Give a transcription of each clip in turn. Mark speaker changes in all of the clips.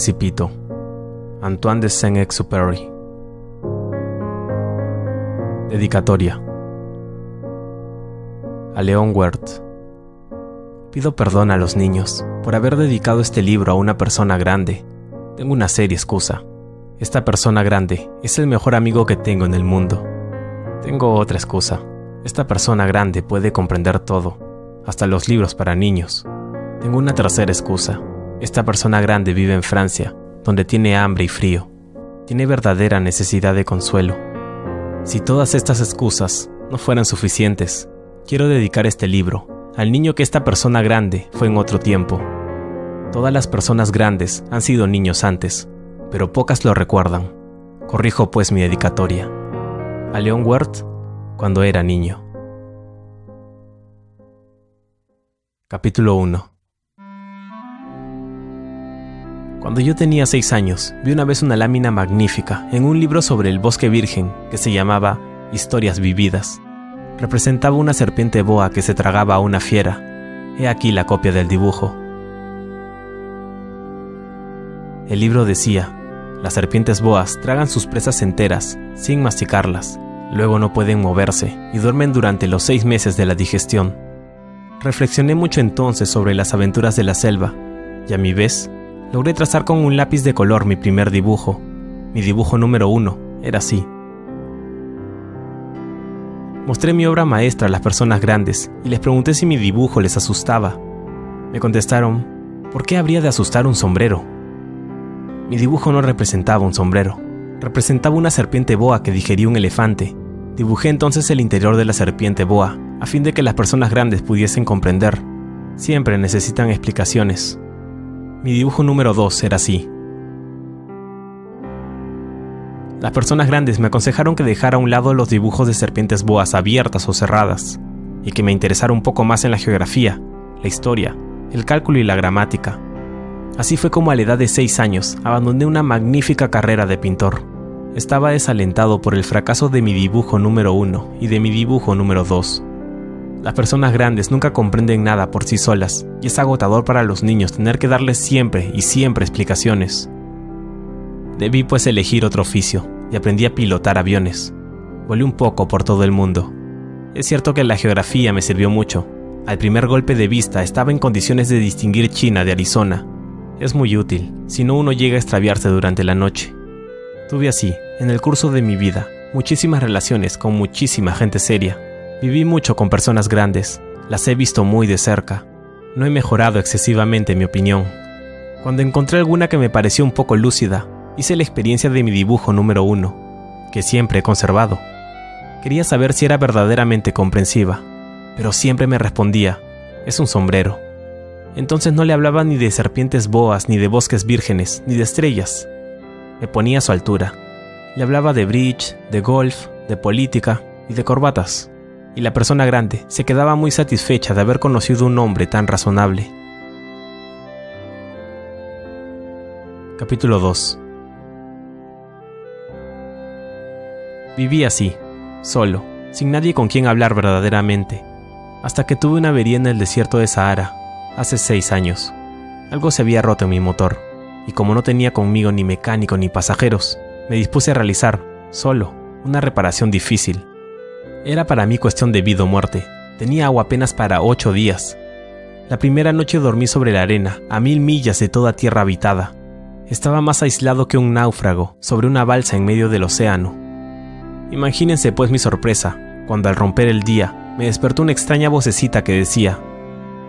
Speaker 1: Principito, Antoine de Saint-Exupéry. Dedicatoria a Leon Werth. Pido perdón a los niños por haber dedicado este libro a una persona grande. Tengo una seria excusa. Esta persona grande es el mejor amigo que tengo en el mundo. Tengo otra excusa. Esta persona grande puede comprender todo, hasta los libros para niños. Tengo una tercera excusa. Esta persona grande vive en Francia, donde tiene hambre y frío. Tiene verdadera necesidad de consuelo. Si todas estas excusas no fueran suficientes, quiero dedicar este libro al niño que esta persona grande fue en otro tiempo. Todas las personas grandes han sido niños antes, pero pocas lo recuerdan. Corrijo pues mi dedicatoria. A Leon Werth cuando era niño. Capítulo 1 Cuando yo tenía 6 años, vi una vez una lámina magnífica en un libro sobre el bosque virgen que se llamaba Historias Vividas. Representaba una serpiente boa que se tragaba a una fiera. He aquí la copia del dibujo. El libro decía, las serpientes boas tragan sus presas enteras, sin masticarlas. Luego no pueden moverse y duermen durante los seis meses de la digestión. Reflexioné mucho entonces sobre las aventuras de la selva, y a mi vez logré trazar con un lápiz de color mi primer dibujo. Mi dibujo número uno era así. Mostré mi obra maestra a las personas grandes y les pregunté si mi dibujo les asustaba. Me contestaron, ¿por qué habría de asustar un sombrero? Mi dibujo no representaba un sombrero, representaba una serpiente boa que digería un elefante. Dibujé entonces el interior de la serpiente boa, a fin de que las personas grandes pudiesen comprender. Siempre necesitan explicaciones. Mi dibujo número 2 era así. Las personas grandes me aconsejaron que dejara a un lado los dibujos de serpientes boas abiertas o cerradas, y que me interesara un poco más en la geografía, la historia, el cálculo y la gramática. Así fue como a la edad de 6 años abandoné una magnífica carrera de pintor. Estaba desalentado por el fracaso de mi dibujo número 1 y de mi dibujo número 2. Las personas grandes nunca comprenden nada por sí solas, y es agotador para los niños tener que darles siempre y siempre explicaciones. Debí pues elegir otro oficio, y aprendí a pilotar aviones. Volé un poco por todo el mundo. Es cierto que la geografía me sirvió mucho. Al primer golpe de vista estaba en condiciones de distinguir China de Arizona. Es muy útil, si no uno llega a extraviarse durante la noche. Tuve así, en el curso de mi vida, muchísimas relaciones con muchísima gente seria Viví mucho con personas grandes, las he visto muy de cerca. No he mejorado excesivamente mi opinión. Cuando encontré alguna que me pareció un poco lúcida, hice la experiencia de mi dibujo número uno, que siempre he conservado. Quería saber si era verdaderamente comprensiva, pero siempre me respondía, es un sombrero. Entonces no le hablaba ni de serpientes boas, ni de bosques vírgenes, ni de estrellas. Me ponía a su altura. Le hablaba de bridge, de golf, de política y de corbatas y la persona grande se quedaba muy satisfecha de haber conocido un hombre tan razonable. Capítulo 2 Viví así, solo, sin nadie con quien hablar verdaderamente, hasta que tuve una avería en el desierto de Sahara, hace seis años. Algo se había roto en mi motor, y como no tenía conmigo ni mecánico ni pasajeros, me dispuse a realizar, solo, una reparación difícil era para mí cuestión de vida o muerte. Tenía agua apenas para ocho días. La primera noche dormí sobre la arena, a mil millas de toda tierra habitada. Estaba más aislado que un náufrago, sobre una balsa en medio del océano. Imagínense pues mi sorpresa, cuando al romper el día, me despertó una extraña vocecita que decía,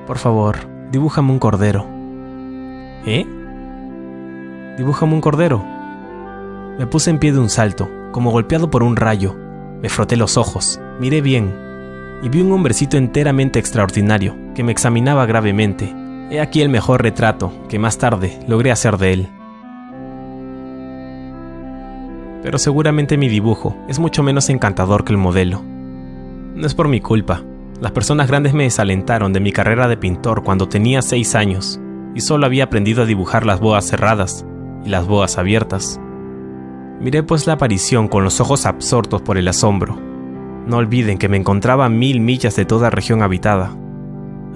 Speaker 1: Por favor, dibújame un cordero. ¿Eh? Dibújame un cordero. Me puse en pie de un salto, como golpeado por un rayo, me froté los ojos, miré bien, y vi un hombrecito enteramente extraordinario que me examinaba gravemente. He aquí el mejor retrato que más tarde logré hacer de él. Pero seguramente mi dibujo es mucho menos encantador que el modelo. No es por mi culpa. Las personas grandes me desalentaron de mi carrera de pintor cuando tenía seis años y solo había aprendido a dibujar las boas cerradas y las boas abiertas. Miré pues la aparición con los ojos absortos por el asombro. No olviden que me encontraba a mil millas de toda región habitada.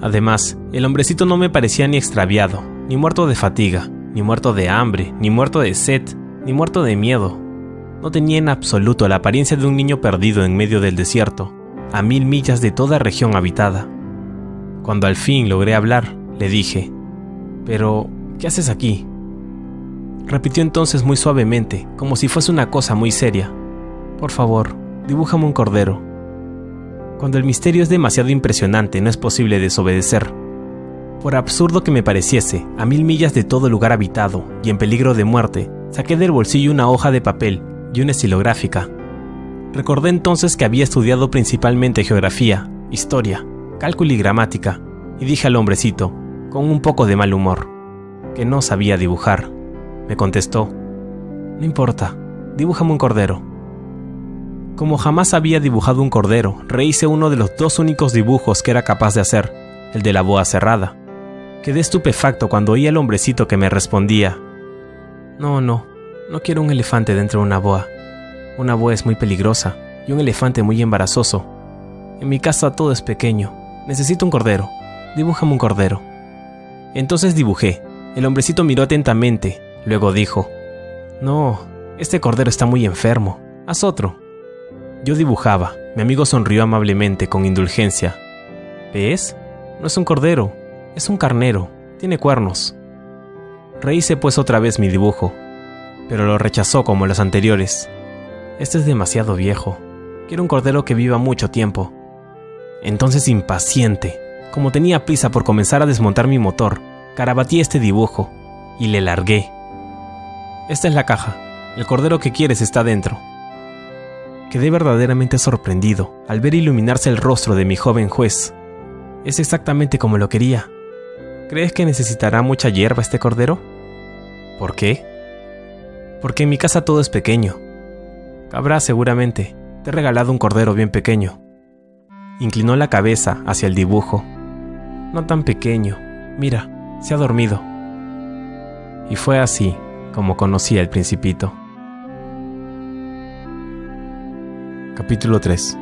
Speaker 1: Además, el hombrecito no me parecía ni extraviado, ni muerto de fatiga, ni muerto de hambre, ni muerto de sed, ni muerto de miedo. No tenía en absoluto la apariencia de un niño perdido en medio del desierto, a mil millas de toda región habitada. Cuando al fin logré hablar, le dije, Pero, ¿qué haces aquí? Repitió entonces muy suavemente, como si fuese una cosa muy seria. Por favor, dibújame un cordero. Cuando el misterio es demasiado impresionante, no es posible desobedecer. Por absurdo que me pareciese, a mil millas de todo lugar habitado y en peligro de muerte, saqué del bolsillo una hoja de papel y una estilográfica. Recordé entonces que había estudiado principalmente geografía, historia, cálculo y gramática, y dije al hombrecito, con un poco de mal humor, que no sabía dibujar. Me contestó, no importa, dibújame un cordero. Como jamás había dibujado un cordero, rehice uno de los dos únicos dibujos que era capaz de hacer, el de la boa cerrada. Quedé estupefacto cuando oí al hombrecito que me respondía, No, no, no quiero un elefante dentro de una boa. Una boa es muy peligrosa y un elefante muy embarazoso. En mi casa todo es pequeño. Necesito un cordero. Dibújame un cordero. Entonces dibujé. El hombrecito miró atentamente. Luego dijo, No, este cordero está muy enfermo. Haz otro. Yo dibujaba. Mi amigo sonrió amablemente, con indulgencia. ¿Ves? No es un cordero, es un carnero. Tiene cuernos. Rehice pues otra vez mi dibujo, pero lo rechazó como los anteriores. Este es demasiado viejo. Quiero un cordero que viva mucho tiempo. Entonces, impaciente, como tenía prisa por comenzar a desmontar mi motor, carabatí este dibujo y le largué. Esta es la caja. El cordero que quieres está dentro. Quedé verdaderamente sorprendido al ver iluminarse el rostro de mi joven juez. Es exactamente como lo quería. ¿Crees que necesitará mucha hierba este cordero? ¿Por qué? Porque en mi casa todo es pequeño. Cabrá seguramente. Te he regalado un cordero bien pequeño. Inclinó la cabeza hacia el dibujo. No tan pequeño. Mira, se ha dormido. Y fue así como conocí al principito. Capítulo 3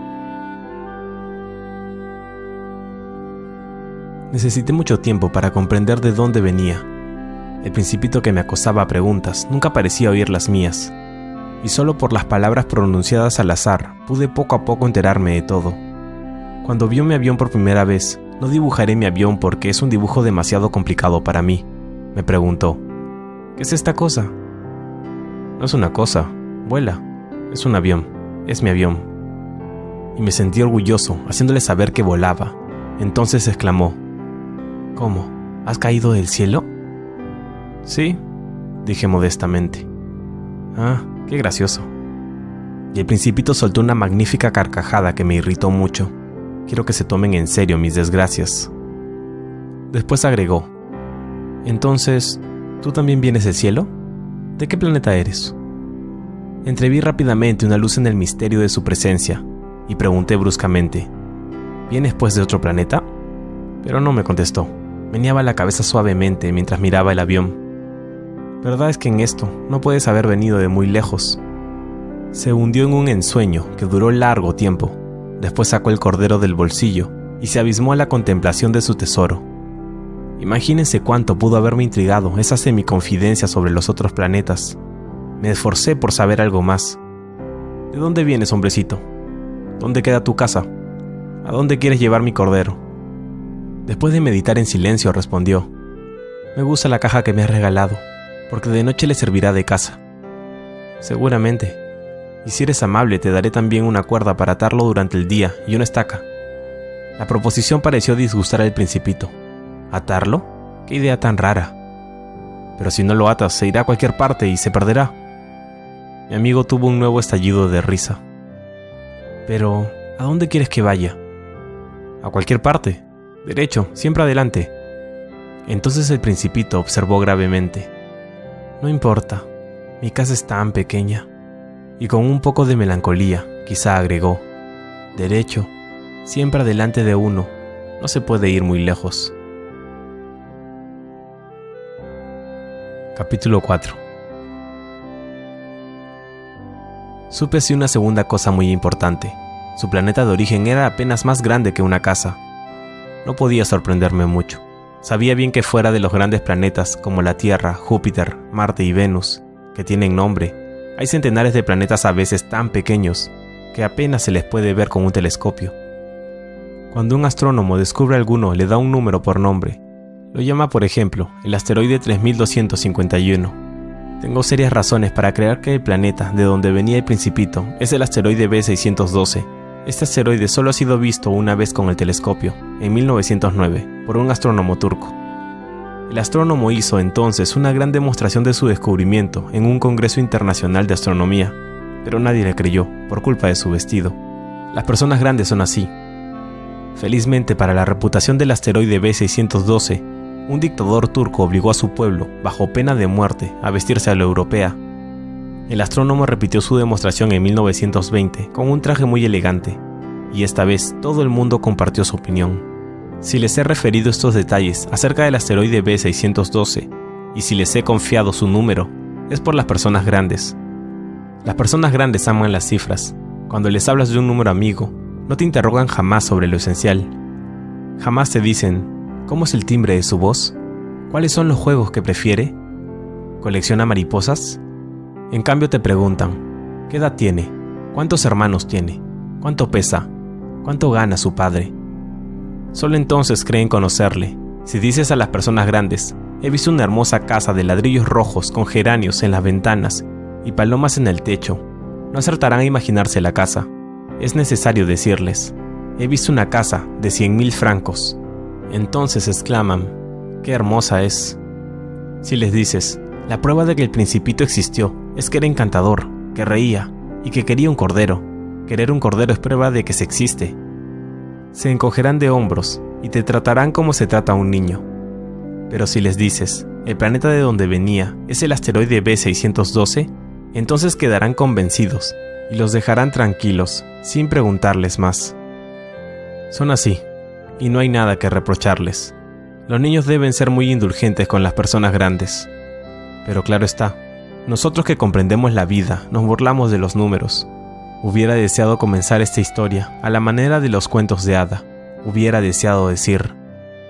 Speaker 1: Necesité mucho tiempo para comprender de dónde venía. El principito que me acosaba a preguntas nunca parecía oír las mías, y solo por las palabras pronunciadas al azar pude poco a poco enterarme de todo. Cuando vio mi avión por primera vez, no dibujaré mi avión porque es un dibujo demasiado complicado para mí. Me preguntó, ¿qué es esta cosa? No es una cosa, vuela, es un avión, es mi avión. Y me sentí orgulloso, haciéndole saber que volaba. Entonces exclamó, ¿Cómo? ¿Has caído del cielo? Sí, dije modestamente. Ah, qué gracioso. Y el principito soltó una magnífica carcajada que me irritó mucho. Quiero que se tomen en serio mis desgracias. Después agregó, Entonces, ¿tú también vienes del cielo? ¿De qué planeta eres? Entreví rápidamente una luz en el misterio de su presencia y pregunté bruscamente, ¿Vienes pues de otro planeta? Pero no me contestó. Meneaba la cabeza suavemente mientras miraba el avión. Verdad es que en esto no puedes haber venido de muy lejos. Se hundió en un ensueño que duró largo tiempo. Después sacó el cordero del bolsillo y se abismó a la contemplación de su tesoro. Imagínense cuánto pudo haberme intrigado esa semiconfidencia sobre los otros planetas. Me esforcé por saber algo más. ¿De dónde vienes, hombrecito? ¿Dónde queda tu casa? ¿A dónde quieres llevar mi cordero? Después de meditar en silencio, respondió, Me gusta la caja que me has regalado, porque de noche le servirá de casa. Seguramente. Y si eres amable, te daré también una cuerda para atarlo durante el día y una estaca. La proposición pareció disgustar al principito. ¿Atarlo? ¿Qué idea tan rara? Pero si no lo atas, se irá a cualquier parte y se perderá. Mi amigo tuvo un nuevo estallido de risa. Pero, ¿a dónde quieres que vaya? A cualquier parte, Derecho, siempre adelante. Entonces el principito observó gravemente. No importa, mi casa es tan pequeña. Y con un poco de melancolía, quizá agregó. Derecho, siempre adelante de uno, no se puede ir muy lejos. Capítulo 4 Supe si una segunda cosa muy importante. Su planeta de origen era apenas más grande que una casa, no podía sorprenderme mucho. Sabía bien que fuera de los grandes planetas como la Tierra, Júpiter, Marte y Venus, que tienen nombre, hay centenares de planetas a veces tan pequeños que apenas se les puede ver con un telescopio. Cuando un astrónomo descubre alguno, le da un número por nombre. Lo llama, por ejemplo, el asteroide 3251. Tengo serias razones para creer que el planeta de donde venía el principito es el asteroide B612. Este asteroide solo ha sido visto una vez con el telescopio, en 1909, por un astrónomo turco. El astrónomo hizo entonces una gran demostración de su descubrimiento en un Congreso Internacional de Astronomía, pero nadie le creyó por culpa de su vestido. Las personas grandes son así, Felizmente para la reputación del asteroide B612, un dictador turco obligó a su pueblo, bajo pena de muerte, a vestirse a lo europea. El astrónomo repitió su demostración en 1920 con un traje muy elegante, y esta vez todo el mundo compartió su opinión. Si les he referido estos detalles acerca del asteroide B612, y si les he confiado su número, es por las personas grandes. Las personas grandes aman las cifras. Cuando les hablas de un número amigo, no te interrogan jamás sobre lo esencial. Jamás te dicen, ¿cómo es el timbre de su voz? ¿Cuáles son los juegos que prefiere? ¿Colecciona mariposas? En cambio te preguntan, ¿qué edad tiene? ¿Cuántos hermanos tiene? ¿Cuánto pesa? ¿Cuánto gana su padre? Solo entonces creen conocerle. Si dices a las personas grandes, he visto una hermosa casa de ladrillos rojos con geranios en las ventanas y palomas en el techo, no acertarán a imaginarse la casa es necesario decirles, he visto una casa de cien mil francos. Entonces exclaman, qué hermosa es. Si les dices, la prueba de que el principito existió es que era encantador, que reía y que quería un cordero. Querer un cordero es prueba de que se existe. Se encogerán de hombros y te tratarán como se trata a un niño. Pero si les dices, el planeta de donde venía es el asteroide B612, entonces quedarán convencidos y los dejarán tranquilos, sin preguntarles más. Son así, y no hay nada que reprocharles. Los niños deben ser muy indulgentes con las personas grandes. Pero claro está, nosotros que comprendemos la vida nos burlamos de los números. Hubiera deseado comenzar esta historia a la manera de los cuentos de hada. Hubiera deseado decir,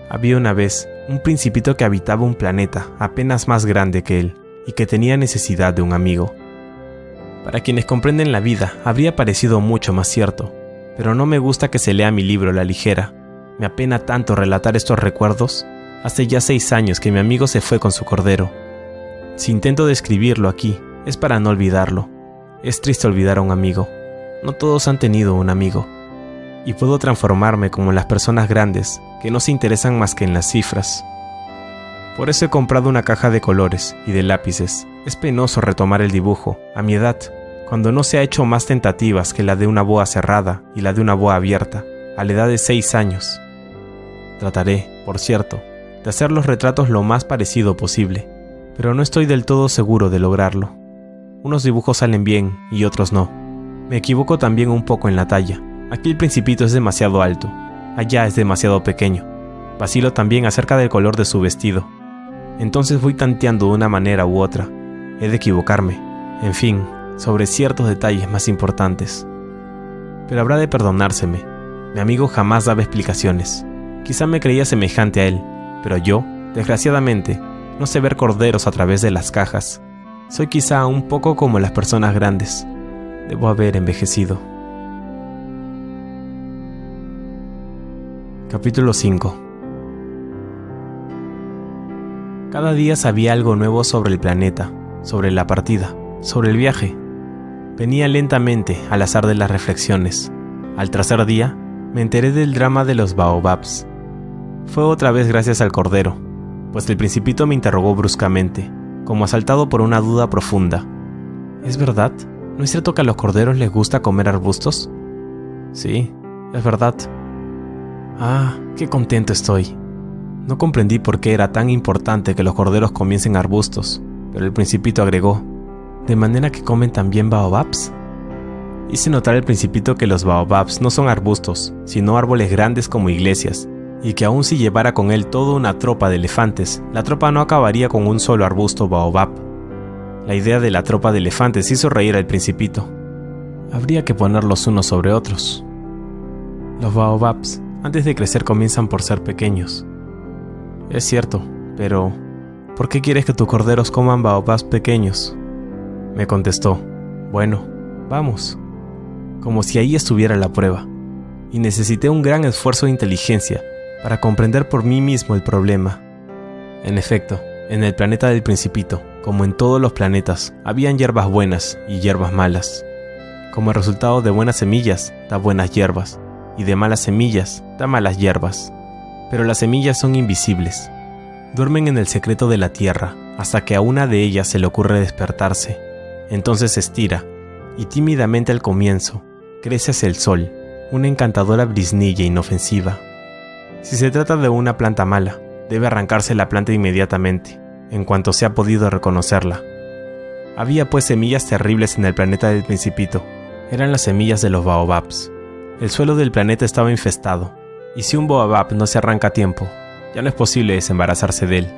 Speaker 1: había una vez un principito que habitaba un planeta apenas más grande que él y que tenía necesidad de un amigo. Para quienes comprenden la vida, habría parecido mucho más cierto, pero no me gusta que se lea mi libro la ligera. Me apena tanto relatar estos recuerdos. Hace ya seis años que mi amigo se fue con su cordero. Si intento describirlo aquí, es para no olvidarlo. Es triste olvidar a un amigo. No todos han tenido un amigo. Y puedo transformarme como las personas grandes, que no se interesan más que en las cifras. Por eso he comprado una caja de colores y de lápices. Es penoso retomar el dibujo, a mi edad, cuando no se ha hecho más tentativas que la de una boa cerrada y la de una boa abierta, a la edad de 6 años. Trataré, por cierto, de hacer los retratos lo más parecido posible, pero no estoy del todo seguro de lograrlo. Unos dibujos salen bien y otros no. Me equivoco también un poco en la talla. Aquí el principito es demasiado alto, allá es demasiado pequeño. Vacilo también acerca del color de su vestido, entonces voy tanteando de una manera u otra. He de equivocarme, en fin, sobre ciertos detalles más importantes. Pero habrá de perdonárseme. Mi amigo jamás daba explicaciones. Quizá me creía semejante a él, pero yo, desgraciadamente, no sé ver corderos a través de las cajas. Soy quizá un poco como las personas grandes. Debo haber envejecido. Capítulo 5 Cada día sabía algo nuevo sobre el planeta, sobre la partida, sobre el viaje. Venía lentamente al azar de las reflexiones. Al tercer día, me enteré del drama de los baobabs. Fue otra vez gracias al cordero, pues el principito me interrogó bruscamente, como asaltado por una duda profunda. ¿Es verdad? ¿No es cierto que a los corderos les gusta comer arbustos? Sí, es verdad. Ah, qué contento estoy. No comprendí por qué era tan importante que los corderos comiesen arbustos, pero el principito agregó, ¿de manera que comen también baobabs? Hice notar al principito que los baobabs no son arbustos, sino árboles grandes como iglesias, y que aun si llevara con él toda una tropa de elefantes, la tropa no acabaría con un solo arbusto baobab. La idea de la tropa de elefantes hizo reír al principito. Habría que ponerlos unos sobre otros. Los baobabs, antes de crecer, comienzan por ser pequeños, Es cierto, pero ¿por qué quieres que tus corderos coman baobabs pequeños? Me contestó, bueno, vamos. Como si ahí estuviera la prueba. Y necesité un gran esfuerzo de inteligencia para comprender por mí mismo el problema. En efecto, en el planeta del Principito, como en todos los planetas, habían hierbas buenas y hierbas malas. Como resultado de buenas semillas, da buenas hierbas, y de malas semillas, da malas hierbas. Pero las semillas son invisibles. Duermen en el secreto de la tierra, hasta que a una de ellas se le ocurre despertarse. Entonces se estira, y tímidamente al comienzo, crece hacia el sol, una encantadora brisnilla inofensiva. Si se trata de una planta mala, debe arrancarse la planta inmediatamente, en cuanto se ha podido reconocerla. Había pues semillas terribles en el planeta del Principito. Eran las semillas de los baobabs. El suelo del planeta estaba infestado, y si un baobab no se arranca a tiempo, ya no es posible desembarazarse de él.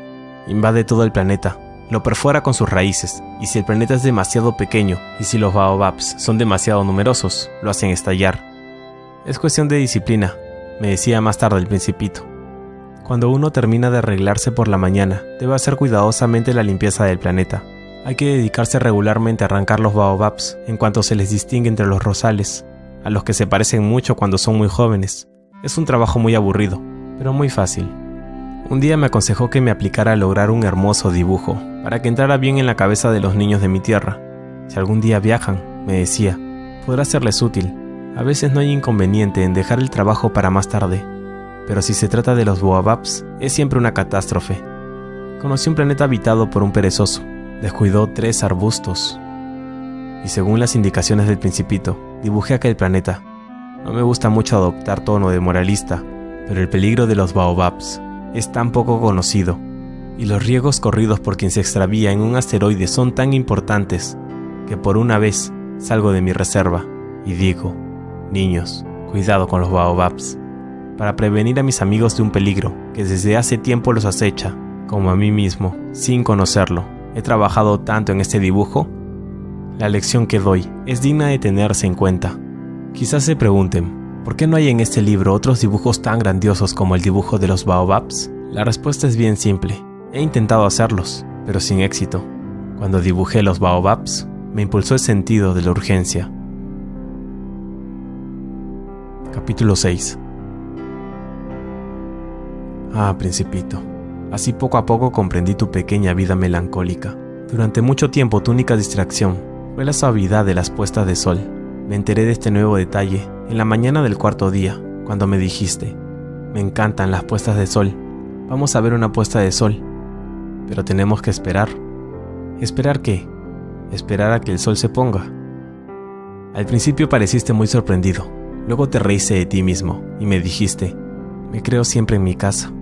Speaker 1: Invade todo el planeta, lo perfora con sus raíces, y si el planeta es demasiado pequeño y si los baobabs son demasiado numerosos, lo hacen estallar. Es cuestión de disciplina, me decía más tarde el principito. Cuando uno termina de arreglarse por la mañana, debe hacer cuidadosamente la limpieza del planeta. Hay que dedicarse regularmente a arrancar los baobabs en cuanto se les distingue entre los rosales, a los que se parecen mucho cuando son muy jóvenes. Es un trabajo muy aburrido, pero muy fácil. Un día me aconsejó que me aplicara a lograr un hermoso dibujo, para que entrara bien en la cabeza de los niños de mi tierra. Si algún día viajan, me decía, podrá serles útil. A veces no hay inconveniente en dejar el trabajo para más tarde, pero si se trata de los Boababs, es siempre una catástrofe. Conocí un planeta habitado por un perezoso, descuidó tres arbustos, y según las indicaciones del principito, dibujé aquel planeta. No me gusta mucho adoptar tono de moralista, pero el peligro de los Baobabs es tan poco conocido, y los riesgos corridos por quien se extravía en un asteroide son tan importantes, que por una vez salgo de mi reserva y digo, niños, cuidado con los Baobabs para prevenir a mis amigos de un peligro que desde hace tiempo los acecha, como a mí mismo, sin conocerlo. He trabajado tanto en este dibujo. La lección que doy es digna de tenerse en cuenta. Quizás se pregunten, ¿por qué no hay en este libro otros dibujos tan grandiosos como el dibujo de los baobabs? La respuesta es bien simple. He intentado hacerlos, pero sin éxito. Cuando dibujé los baobabs, me impulsó el sentido de la urgencia. Capítulo 6 Ah, principito. Así poco a poco comprendí tu pequeña vida melancólica. Durante mucho tiempo tu única distracción fue la suavidad de las puestas de sol. Me enteré de este nuevo detalle en la mañana del cuarto día, cuando me dijiste, me encantan las puestas de sol. Vamos a ver una puesta de sol. Pero tenemos que esperar. ¿Esperar qué? Esperar a que el sol se ponga. Al principio pareciste muy sorprendido, luego te reíste de ti mismo y me dijiste, me creo siempre en mi casa.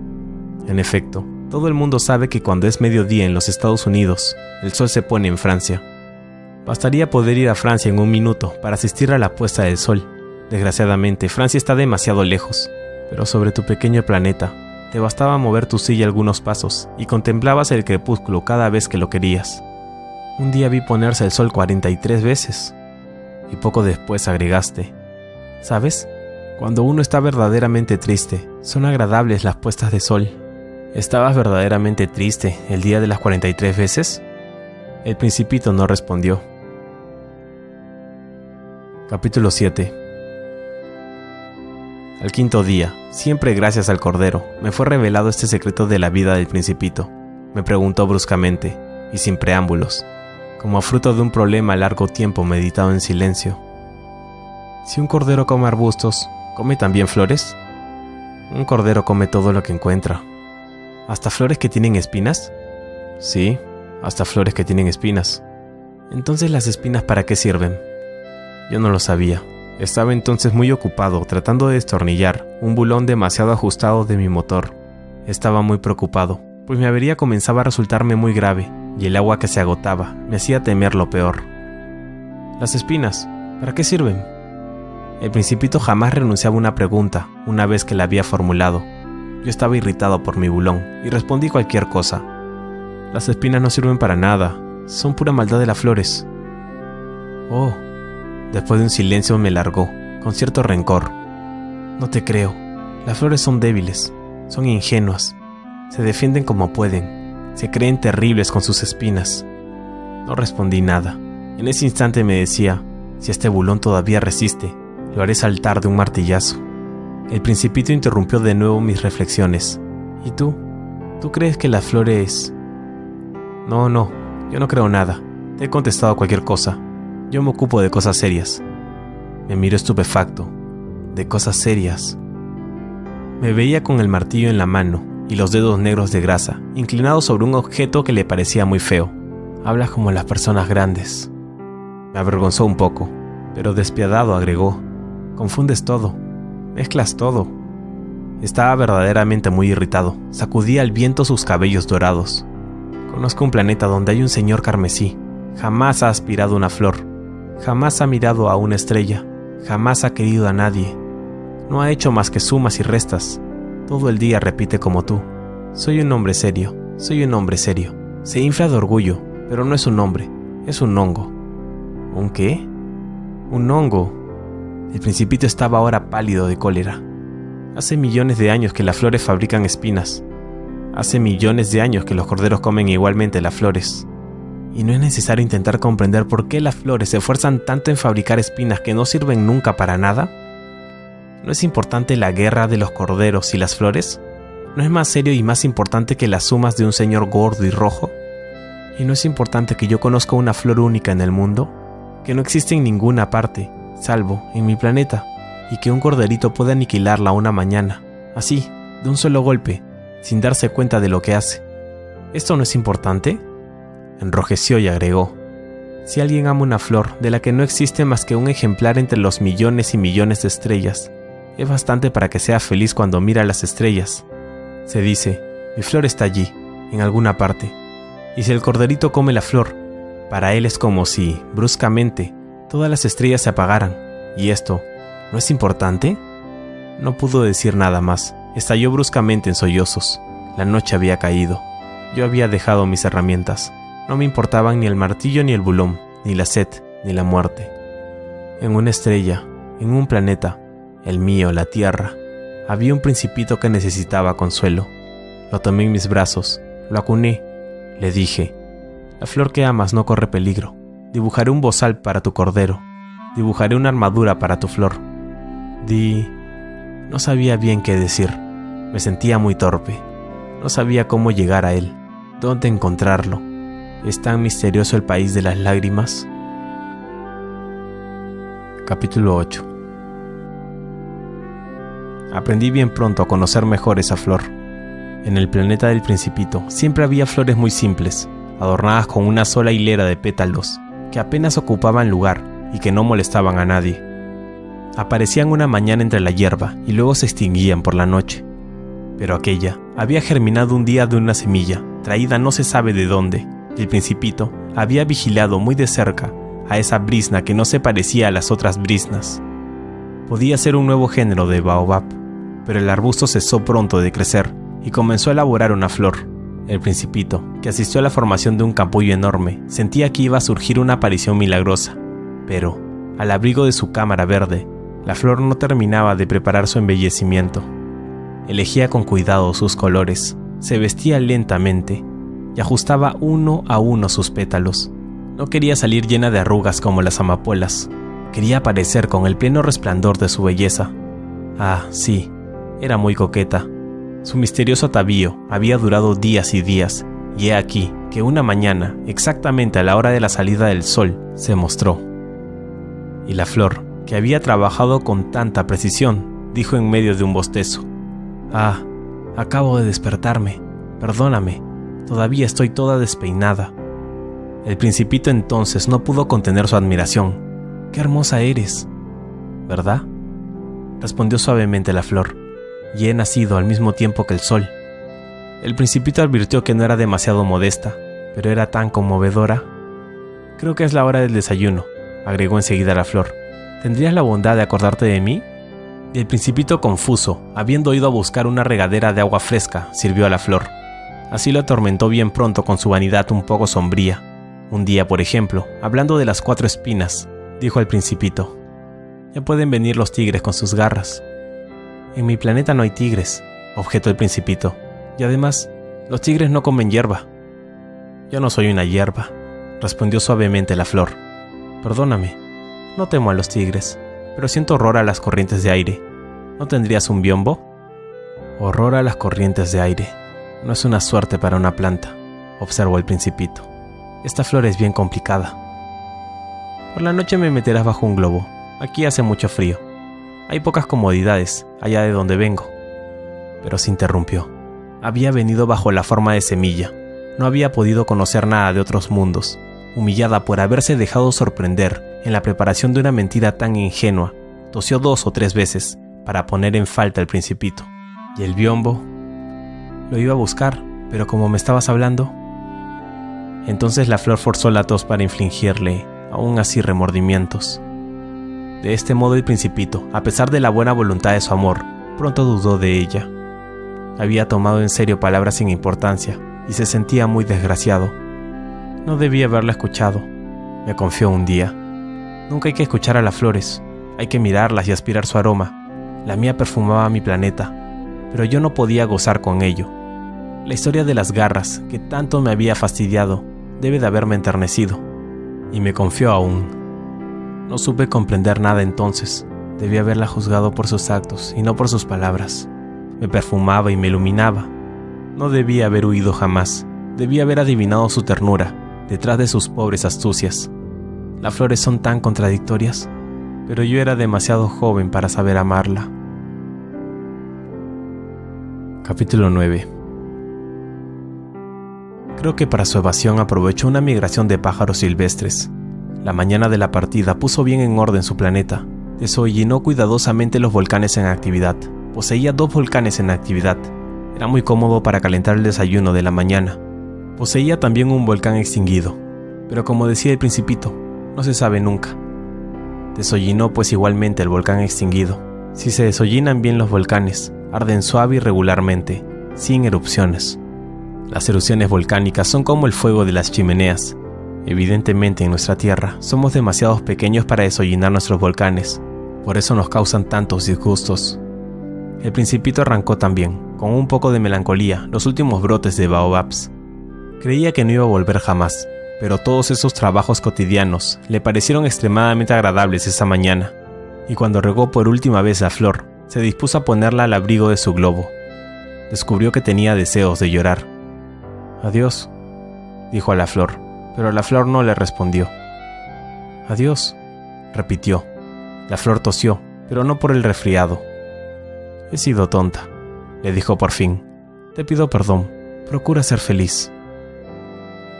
Speaker 1: En efecto, todo el mundo sabe que cuando es mediodía en los Estados Unidos, el sol se pone en Francia. Bastaría poder ir a Francia en un minuto para asistir a la puesta del sol. Desgraciadamente, Francia está demasiado lejos, pero sobre tu pequeño planeta, te bastaba mover tu silla algunos pasos y contemplabas el crepúsculo cada vez que lo querías. Un día vi ponerse el sol 43 veces, y poco después agregaste, ¿sabes? Cuando uno está verdaderamente triste, son agradables las puestas de sol ¿Estabas verdaderamente triste el día de las 43 veces? El principito no respondió. Capítulo 7 Al quinto día, siempre gracias al Cordero, me fue revelado este secreto de la vida del principito. Me preguntó bruscamente, y sin preámbulos, como a fruto de un problema largo tiempo meditado en silencio. Si un cordero come arbustos, ¿come también flores? Un cordero come todo lo que encuentra, ¿Hasta flores que tienen espinas? Sí, hasta flores que tienen espinas. Entonces las espinas para qué sirven? Yo no lo sabía. Estaba entonces muy ocupado tratando de destornillar un bulón demasiado ajustado de mi motor. Estaba muy preocupado, pues mi avería comenzaba a resultarme muy grave y el agua que se agotaba me hacía temer lo peor. Las espinas, ¿para qué sirven? El principito jamás renunciaba a una pregunta una vez que la había formulado, yo estaba irritado por mi bulón y respondí cualquier cosa. Las espinas no sirven para nada, son pura maldad de las flores. Oh, después de un silencio me largó, con cierto rencor. No te creo, las flores son débiles, son ingenuas. Se defienden como pueden. Se creen terribles con sus espinas. No respondí nada. En ese instante me decía, si este bulón todavía resiste, lo haré saltar de un martillazo. El principito interrumpió de nuevo mis reflexiones. ¿Y tú? ¿Tú crees que las flores... No, no, yo no creo nada. Te he contestado cualquier cosa. Yo me ocupo de cosas serias. Me miro estupefacto. De cosas serias. Me veía con el martillo en la mano y los dedos negros de grasa, inclinados sobre un objeto que le parecía muy feo. Hablas como las personas grandes. Me avergonzó un poco, pero despiadado agregó. Confundes todo. Mezclas todo. Estaba verdaderamente muy irritado. Sacudía al viento sus cabellos dorados. Conozco un planeta donde hay un señor carmesí. Jamás ha aspirado una flor. Jamás ha mirado a una estrella. Jamás ha querido a nadie. No ha hecho más que sumas y restas. Todo el día repite como tú. Soy un hombre serio. Soy un hombre serio. Se infla de orgullo, pero no es un hombre. Es un hongo. ¿Un qué? Un hongo. El principito estaba ahora pálido de cólera. Hace millones de años que las flores fabrican espinas. Hace millones de años que los corderos comen igualmente las flores. Y no es necesario intentar comprender por qué las flores se esfuerzan tanto en fabricar espinas que no sirven nunca para nada. ¿No es importante la guerra de los corderos y las flores? ¿No es más serio y más importante que las sumas de un señor gordo y rojo? ¿Y no es importante que yo conozca una flor única en el mundo? Que no existe en ninguna parte, salvo en mi planeta y que un corderito puede aniquilarla una mañana, así, de un solo golpe, sin darse cuenta de lo que hace. ¿Esto no es importante? Enrojeció y agregó, si alguien ama una flor de la que no existe más que un ejemplar entre los millones y millones de estrellas, es bastante para que sea feliz cuando mira las estrellas. Se dice, mi flor está allí, en alguna parte. Y si el corderito come la flor, para él es como si, bruscamente, todas las estrellas se apagaran, y esto ¿No es importante? No pudo decir nada más. Estalló bruscamente en sollozos. La noche había caído. Yo había dejado mis herramientas. No me importaban ni el martillo ni el bulón, ni la sed, ni la muerte. En una estrella, en un planeta, el mío, la Tierra, había un principito que necesitaba consuelo. Lo tomé en mis brazos, lo acuné, le dije, la flor que amas no corre peligro. Dibujaré un bozal para tu cordero. Dibujaré una armadura para tu flor. Di... No sabía bien qué decir. Me sentía muy torpe. No sabía cómo llegar a él, dónde encontrarlo. ¿Es tan misterioso el país de las lágrimas? Capítulo 8 Aprendí bien pronto a conocer mejor esa flor. En el planeta del principito siempre había flores muy simples, adornadas con una sola hilera de pétalos, que apenas ocupaban lugar y que no molestaban a nadie aparecían una mañana entre la hierba y luego se extinguían por la noche. Pero aquella había germinado un día de una semilla, traída no se sabe de dónde, y el principito había vigilado muy de cerca a esa brisna que no se parecía a las otras brisnas. Podía ser un nuevo género de baobab, pero el arbusto cesó pronto de crecer y comenzó a elaborar una flor. El principito, que asistió a la formación de un capullo enorme, sentía que iba a surgir una aparición milagrosa, pero, al abrigo de su cámara verde, la flor no terminaba de preparar su embellecimiento. Elegía con cuidado sus colores, se vestía lentamente y ajustaba uno a uno sus pétalos. No quería salir llena de arrugas como las amapolas, quería aparecer con el pleno resplandor de su belleza. Ah, sí, era muy coqueta. Su misterioso atavío había durado días y días, y he aquí que una mañana, exactamente a la hora de la salida del sol, se mostró. Y la flor, que había trabajado con tanta precisión, dijo en medio de un bostezo. Ah, acabo de despertarme. Perdóname, todavía estoy toda despeinada. El principito entonces no pudo contener su admiración. Qué hermosa eres, ¿verdad? Respondió suavemente la flor, y he nacido al mismo tiempo que el sol. El principito advirtió que no era demasiado modesta, pero era tan conmovedora. Creo que es la hora del desayuno, agregó enseguida la flor. ¿Tendrías la bondad de acordarte de mí? el principito confuso, habiendo ido a buscar una regadera de agua fresca, sirvió a la flor. Así lo atormentó bien pronto con su vanidad un poco sombría. Un día, por ejemplo, hablando de las cuatro espinas, dijo al principito, ya pueden venir los tigres con sus garras. En mi planeta no hay tigres, objetó el principito, y además, Los tigres no comen hierba. Yo no soy una hierba, respondió suavemente la flor. Perdóname, no temo a los tigres, pero siento horror a las corrientes de aire. ¿No tendrías un biombo? Horror a las corrientes de aire. No es una suerte para una planta, observó el principito. Esta flor es bien complicada. Por la noche me meterás bajo un globo. Aquí hace mucho frío. Hay pocas comodidades allá de donde vengo. Pero se interrumpió. Había venido bajo la forma de semilla. No había podido conocer nada de otros mundos. Humillada por haberse dejado sorprender en la preparación de una mentira tan ingenua, tosió dos o tres veces para poner en falta el principito. ¿Y el biombo? Lo iba a buscar, pero como me estabas hablando... Entonces la flor forzó la tos para infligirle, aún así, remordimientos. De este modo el principito, a pesar de la buena voluntad de su amor, pronto dudó de ella. Había tomado en serio palabras sin importancia y se sentía muy desgraciado. No debía haberla escuchado, me confió un día. Nunca hay que escuchar a las flores, hay que mirarlas y aspirar su aroma. La mía perfumaba mi planeta, pero yo no podía gozar con ello. La historia de las garras, que tanto me había fastidiado, debe de haberme enternecido. Y me confió aún. No supe comprender nada entonces. Debí haberla juzgado por sus actos y no por sus palabras. Me perfumaba y me iluminaba. No debía haber huido jamás. Debía haber adivinado su ternura detrás de sus pobres astucias. Las flores son tan contradictorias, pero yo era demasiado joven para saber amarla. Capítulo 9 Creo que para su evasión aprovechó una migración de pájaros silvestres la mañana de la partida puso bien en orden su planeta. Desollinó cuidadosamente los volcanes en actividad. Poseía dos volcanes en actividad. Era muy cómodo para calentar el desayuno de la mañana. Poseía también un volcán extinguido. Pero como decía el principito, no se sabe nunca. Desollinó pues igualmente el volcán extinguido. Si se desollinan bien los volcanes, arden suave y regularmente, sin erupciones. Las erupciones volcánicas son como el fuego de las chimeneas, Evidentemente en nuestra Tierra somos demasiados pequeños para desollinar nuestros volcanes, por eso nos causan tantos disgustos. El principito arrancó también, con un poco de melancolía, los últimos brotes de baobabs. Creía que no iba a volver jamás, pero todos esos trabajos cotidianos le parecieron extremadamente agradables esa mañana, y cuando regó por última vez la flor, se dispuso a ponerla al abrigo de su globo. Descubrió que tenía deseos de llorar. Adiós, dijo a la flor pero la flor no le respondió. Adiós, repitió. La flor tosió, pero no por el resfriado. He sido tonta, le dijo por fin. Te pido perdón, procura ser feliz.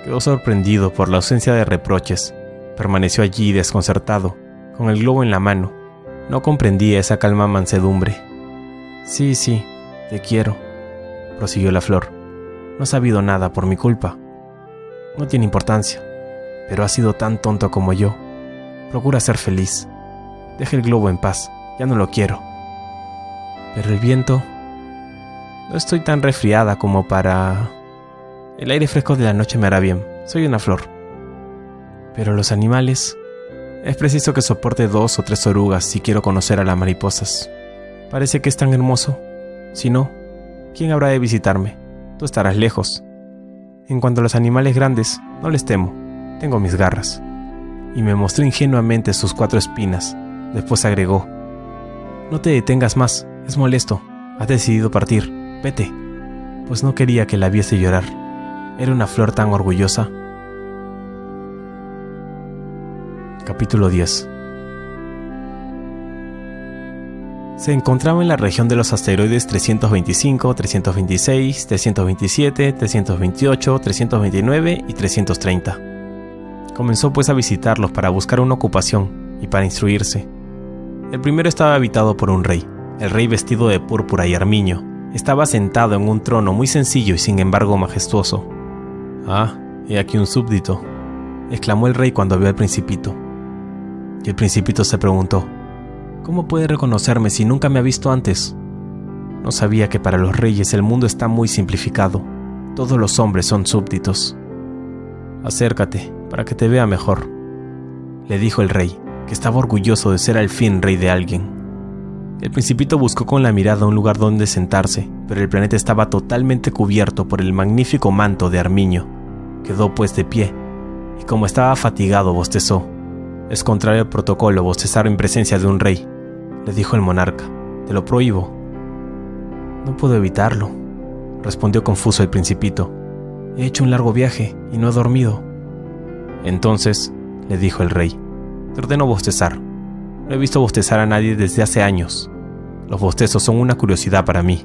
Speaker 1: Quedó sorprendido por la ausencia de reproches. Permaneció allí desconcertado, con el globo en la mano. No comprendía esa calma mansedumbre. Sí, sí, te quiero, prosiguió la flor. No has sabido nada por mi culpa. No tiene importancia, pero ha sido tan tonto como yo. Procura ser feliz. Deja el globo en paz, ya no lo quiero. Pero el viento... No estoy tan resfriada como para... El aire fresco de la noche me hará bien. Soy una flor. Pero los animales... Es preciso que soporte dos o tres orugas si quiero conocer a las mariposas. Parece que es tan hermoso. Si no, ¿quién habrá de visitarme? Tú estarás lejos, en cuanto a los animales grandes, no les temo, tengo mis garras. Y me mostró ingenuamente sus cuatro espinas. Después agregó, No te detengas más, es molesto, has decidido partir, vete. Pues no quería que la viese llorar. Era una flor tan orgullosa. Capítulo 10 Se encontraba en la región de los asteroides 325, 326, 327, 328, 329 y 330. Comenzó pues a visitarlos para buscar una ocupación y para instruirse. El primero estaba habitado por un rey, el rey vestido de púrpura y armiño. Estaba sentado en un trono muy sencillo y sin embargo majestuoso. Ah, he aquí un súbdito, exclamó el rey cuando vio al principito. Y el principito se preguntó, ¿Cómo puede reconocerme si nunca me ha visto antes? No sabía que para los reyes el mundo está muy simplificado. Todos los hombres son súbditos. Acércate, para que te vea mejor, le dijo el rey, que estaba orgulloso de ser al fin rey de alguien. El principito buscó con la mirada un lugar donde sentarse, pero el planeta estaba totalmente cubierto por el magnífico manto de Armiño. Quedó pues de pie, y como estaba fatigado, bostezó. Es contrario al protocolo bostezar en presencia de un rey, le dijo el monarca. Te lo prohíbo. No puedo evitarlo, respondió confuso el principito. He hecho un largo viaje y no he dormido. Entonces, le dijo el rey, te ordeno bostezar. No he visto bostezar a nadie desde hace años. Los bostezos son una curiosidad para mí.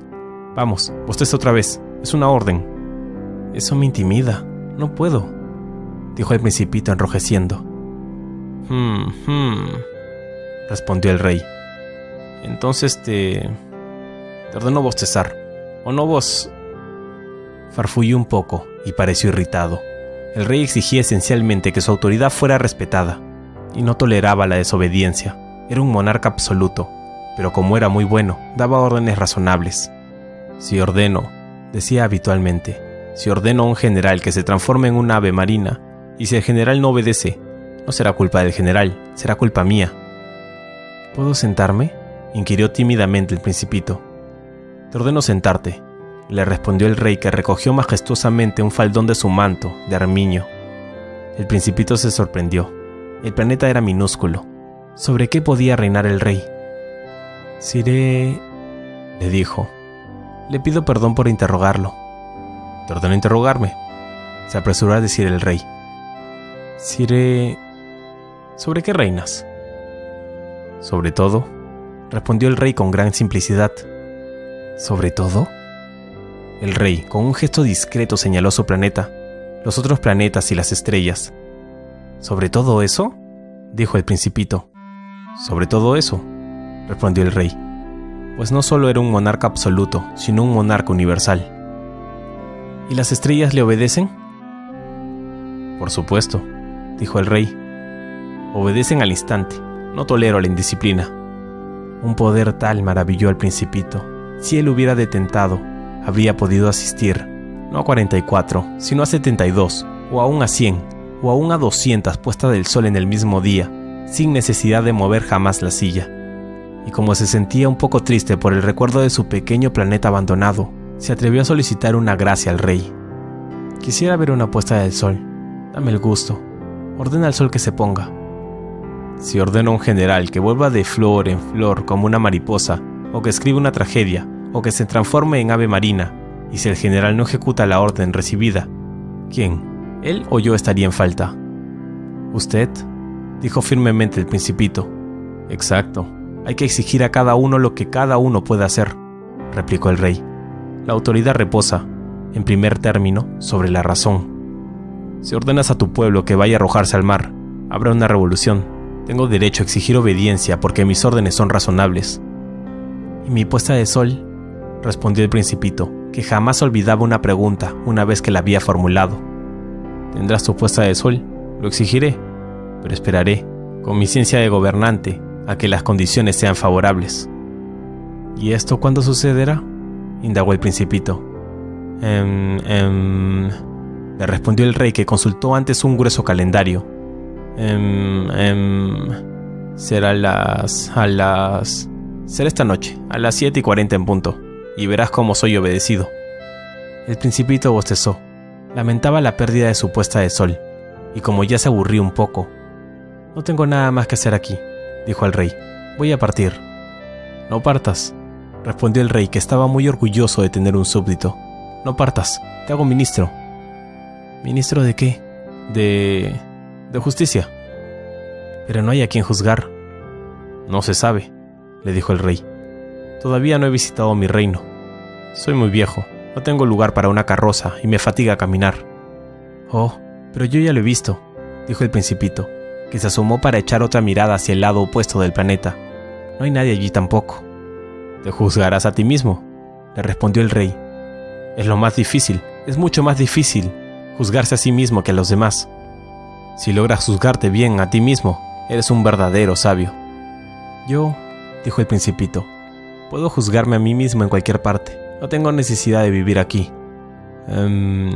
Speaker 1: Vamos, bosteza otra vez. Es una orden. Eso me intimida. No puedo, dijo el principito enrojeciendo. Hmm, hmm, respondió el rey. Entonces te... te ordeno bostezar. ¿O no vos? Farfulló un poco y pareció irritado. El rey exigía esencialmente que su autoridad fuera respetada y no toleraba la desobediencia. Era un monarca absoluto, pero como era muy bueno, daba órdenes razonables. Si ordeno, decía habitualmente, si ordeno a un general que se transforme en un ave marina, y si el general no obedece, no será culpa del general, será culpa mía. ¿Puedo sentarme? Inquirió tímidamente el principito. Te ordeno sentarte, le respondió el rey que recogió majestuosamente un faldón de su manto, de armiño. El principito se sorprendió. El planeta era minúsculo. ¿Sobre qué podía reinar el rey? Siré... le dijo. Le pido perdón por interrogarlo. Te ordeno interrogarme, se apresuró a decir el rey. Siré... ¿Sobre qué reinas? Sobre todo, respondió el rey con gran simplicidad. ¿Sobre todo? El rey, con un gesto discreto, señaló su planeta, los otros planetas y las estrellas. ¿Sobre todo eso? dijo el principito. Sobre todo eso, respondió el rey, pues no solo era un monarca absoluto, sino un monarca universal. ¿Y las estrellas le obedecen? Por supuesto, dijo el rey. Obedecen al instante, no tolero la indisciplina. Un poder tal maravilló al principito. Si él hubiera detentado, habría podido asistir, no a 44, sino a 72, o aún a 100, o aún a 200 puestas del sol en el mismo día, sin necesidad de mover jamás la silla. Y como se sentía un poco triste por el recuerdo de su pequeño planeta abandonado, se atrevió a solicitar una gracia al rey. Quisiera ver una puesta del sol. Dame el gusto. Ordena al sol que se ponga. Si ordeno a un general que vuelva de flor en flor como una mariposa, o que escriba una tragedia, o que se transforme en ave marina, y si el general no ejecuta la orden recibida, ¿quién? ¿Él o yo estaría en falta? Usted, dijo firmemente el principito. Exacto, hay que exigir a cada uno lo que cada uno puede hacer, replicó el rey. La autoridad reposa, en primer término, sobre la razón. Si ordenas a tu pueblo que vaya a arrojarse al mar, habrá una revolución. Tengo derecho a exigir obediencia porque mis órdenes son razonables. ¿Y mi puesta de sol? respondió el principito, que jamás olvidaba una pregunta una vez que la había formulado. Tendrás tu puesta de sol, lo exigiré, pero esperaré, con mi ciencia de gobernante, a que las condiciones sean favorables. ¿Y esto cuándo sucederá? indagó el principito. Em, em, le respondió el rey que consultó antes un grueso calendario. Em, em, será a las... a las... será esta noche, a las 7 y 40 en punto y verás cómo soy obedecido. El principito bostezó. Lamentaba la pérdida de su puesta de sol, y como ya se aburrió un poco. No tengo nada más que hacer aquí, dijo el rey. Voy a partir. No partas, respondió el rey, que estaba muy orgulloso de tener un súbdito. No partas, te hago ministro. ¿Ministro de qué? De... de justicia. Pero no hay a quien juzgar. No se sabe, le dijo el rey. Todavía no he visitado mi reino. Soy muy viejo, no tengo lugar para una carroza y me fatiga caminar. Oh, pero yo ya lo he visto, dijo el principito, que se asomó para echar otra mirada hacia el lado opuesto del planeta. No hay nadie allí tampoco. Te juzgarás a ti mismo, le respondió el rey. Es lo más difícil, es mucho más difícil juzgarse a sí mismo que a los demás. Si logras juzgarte bien a ti mismo, eres un verdadero sabio. Yo, dijo el principito, Puedo juzgarme a mí mismo en cualquier parte. No tengo necesidad de vivir aquí. Um,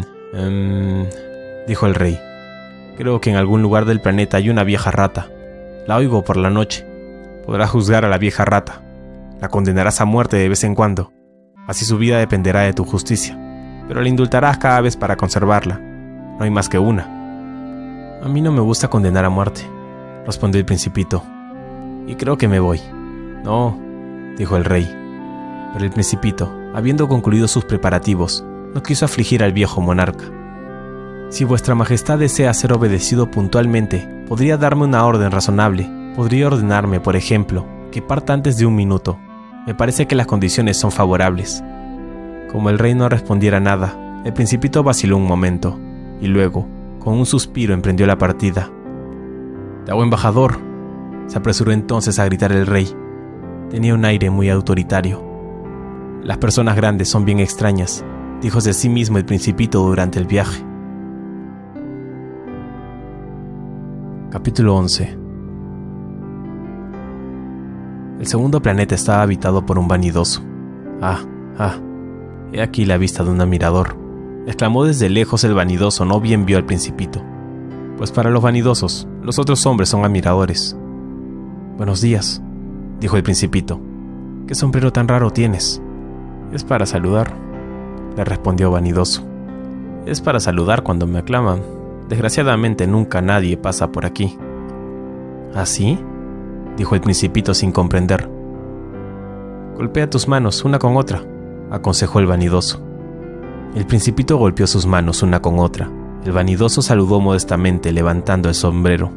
Speaker 1: dijo el rey. Creo que en algún lugar del planeta hay una vieja rata. La oigo por la noche. Podrás juzgar a la vieja rata. La condenarás a muerte de vez en cuando. Así su vida dependerá de tu justicia. Pero la indultarás cada vez para conservarla. No hay más que una. A mí no me gusta condenar a muerte, respondió el principito. Y creo que me voy. No, dijo el rey. Pero el principito, habiendo concluido sus preparativos, no quiso afligir al viejo monarca. Si vuestra majestad desea ser obedecido puntualmente, podría darme una orden razonable. Podría ordenarme, por ejemplo, que parta antes de un minuto. Me parece que las condiciones son favorables. Como el rey no respondiera nada, el principito vaciló un momento, y luego, con un suspiro, emprendió la partida. Dago embajador, se apresuró entonces a gritar el rey. Tenía un aire muy autoritario. Las personas grandes son bien extrañas, dijo de sí mismo el principito durante el viaje. Capítulo 11 El segundo planeta estaba habitado por un vanidoso. Ah, ah, he aquí la vista de un admirador. Exclamó desde lejos el vanidoso, no bien vio al principito. Pues para los vanidosos, los otros hombres son admiradores. Buenos días, dijo el principito. ¿Qué sombrero tan raro tienes? Es para saludar, le respondió vanidoso. Es para saludar cuando me aclaman. Desgraciadamente nunca nadie pasa por aquí. ¿Así? ¿Ah, dijo el principito sin comprender. Golpea tus manos una con otra, aconsejó el vanidoso. El principito golpeó sus manos una con otra. El vanidoso saludó modestamente levantando el sombrero.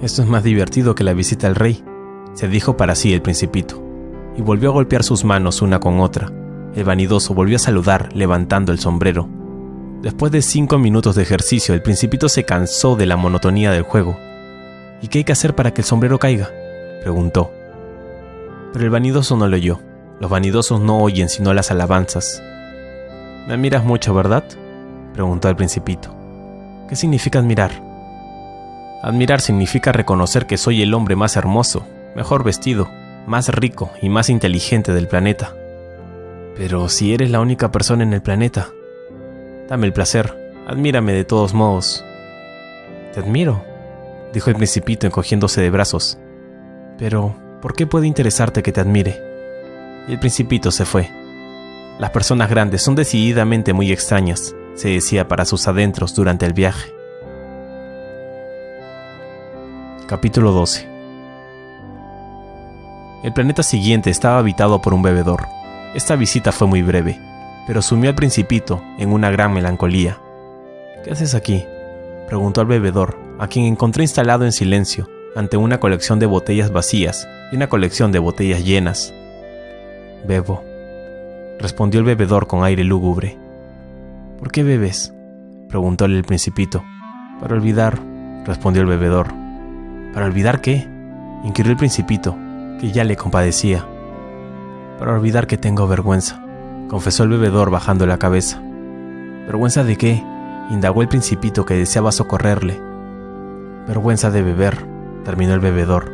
Speaker 1: Esto es más divertido que la visita al rey, se dijo para sí el principito, y volvió a golpear sus manos una con otra. El vanidoso volvió a saludar levantando el sombrero. Después de cinco minutos de ejercicio, el principito se cansó de la monotonía del juego. ¿Y qué hay que hacer para que el sombrero caiga? preguntó. Pero el vanidoso no lo oyó. Los vanidosos no oyen sino las alabanzas. Me admiras mucho, ¿verdad? preguntó el principito. ¿Qué significa admirar? Admirar significa reconocer que soy el hombre más hermoso, mejor vestido, más rico y más inteligente del planeta. Pero si eres la única persona en el planeta, dame el placer, admírame de todos modos. Te admiro, dijo el principito encogiéndose de brazos. Pero, ¿por qué puede interesarte que te admire? Y el principito se fue. Las personas grandes son decididamente muy extrañas, se decía para sus adentros durante el viaje. Capítulo 12 El planeta siguiente estaba habitado por un bebedor. Esta visita fue muy breve, pero sumió al principito en una gran melancolía. ¿Qué haces aquí? preguntó al bebedor, a quien encontré instalado en silencio, ante una colección de botellas vacías y una colección de botellas llenas. Bebo, respondió el bebedor con aire lúgubre. ¿Por qué bebes? preguntóle el principito. Para olvidar, respondió el bebedor. ¿Para olvidar qué? inquirió el principito, que ya le compadecía para olvidar que tengo vergüenza, confesó el bebedor bajando la cabeza. ¿Vergüenza de qué? indagó el principito que deseaba socorrerle. Vergüenza de beber, terminó el bebedor,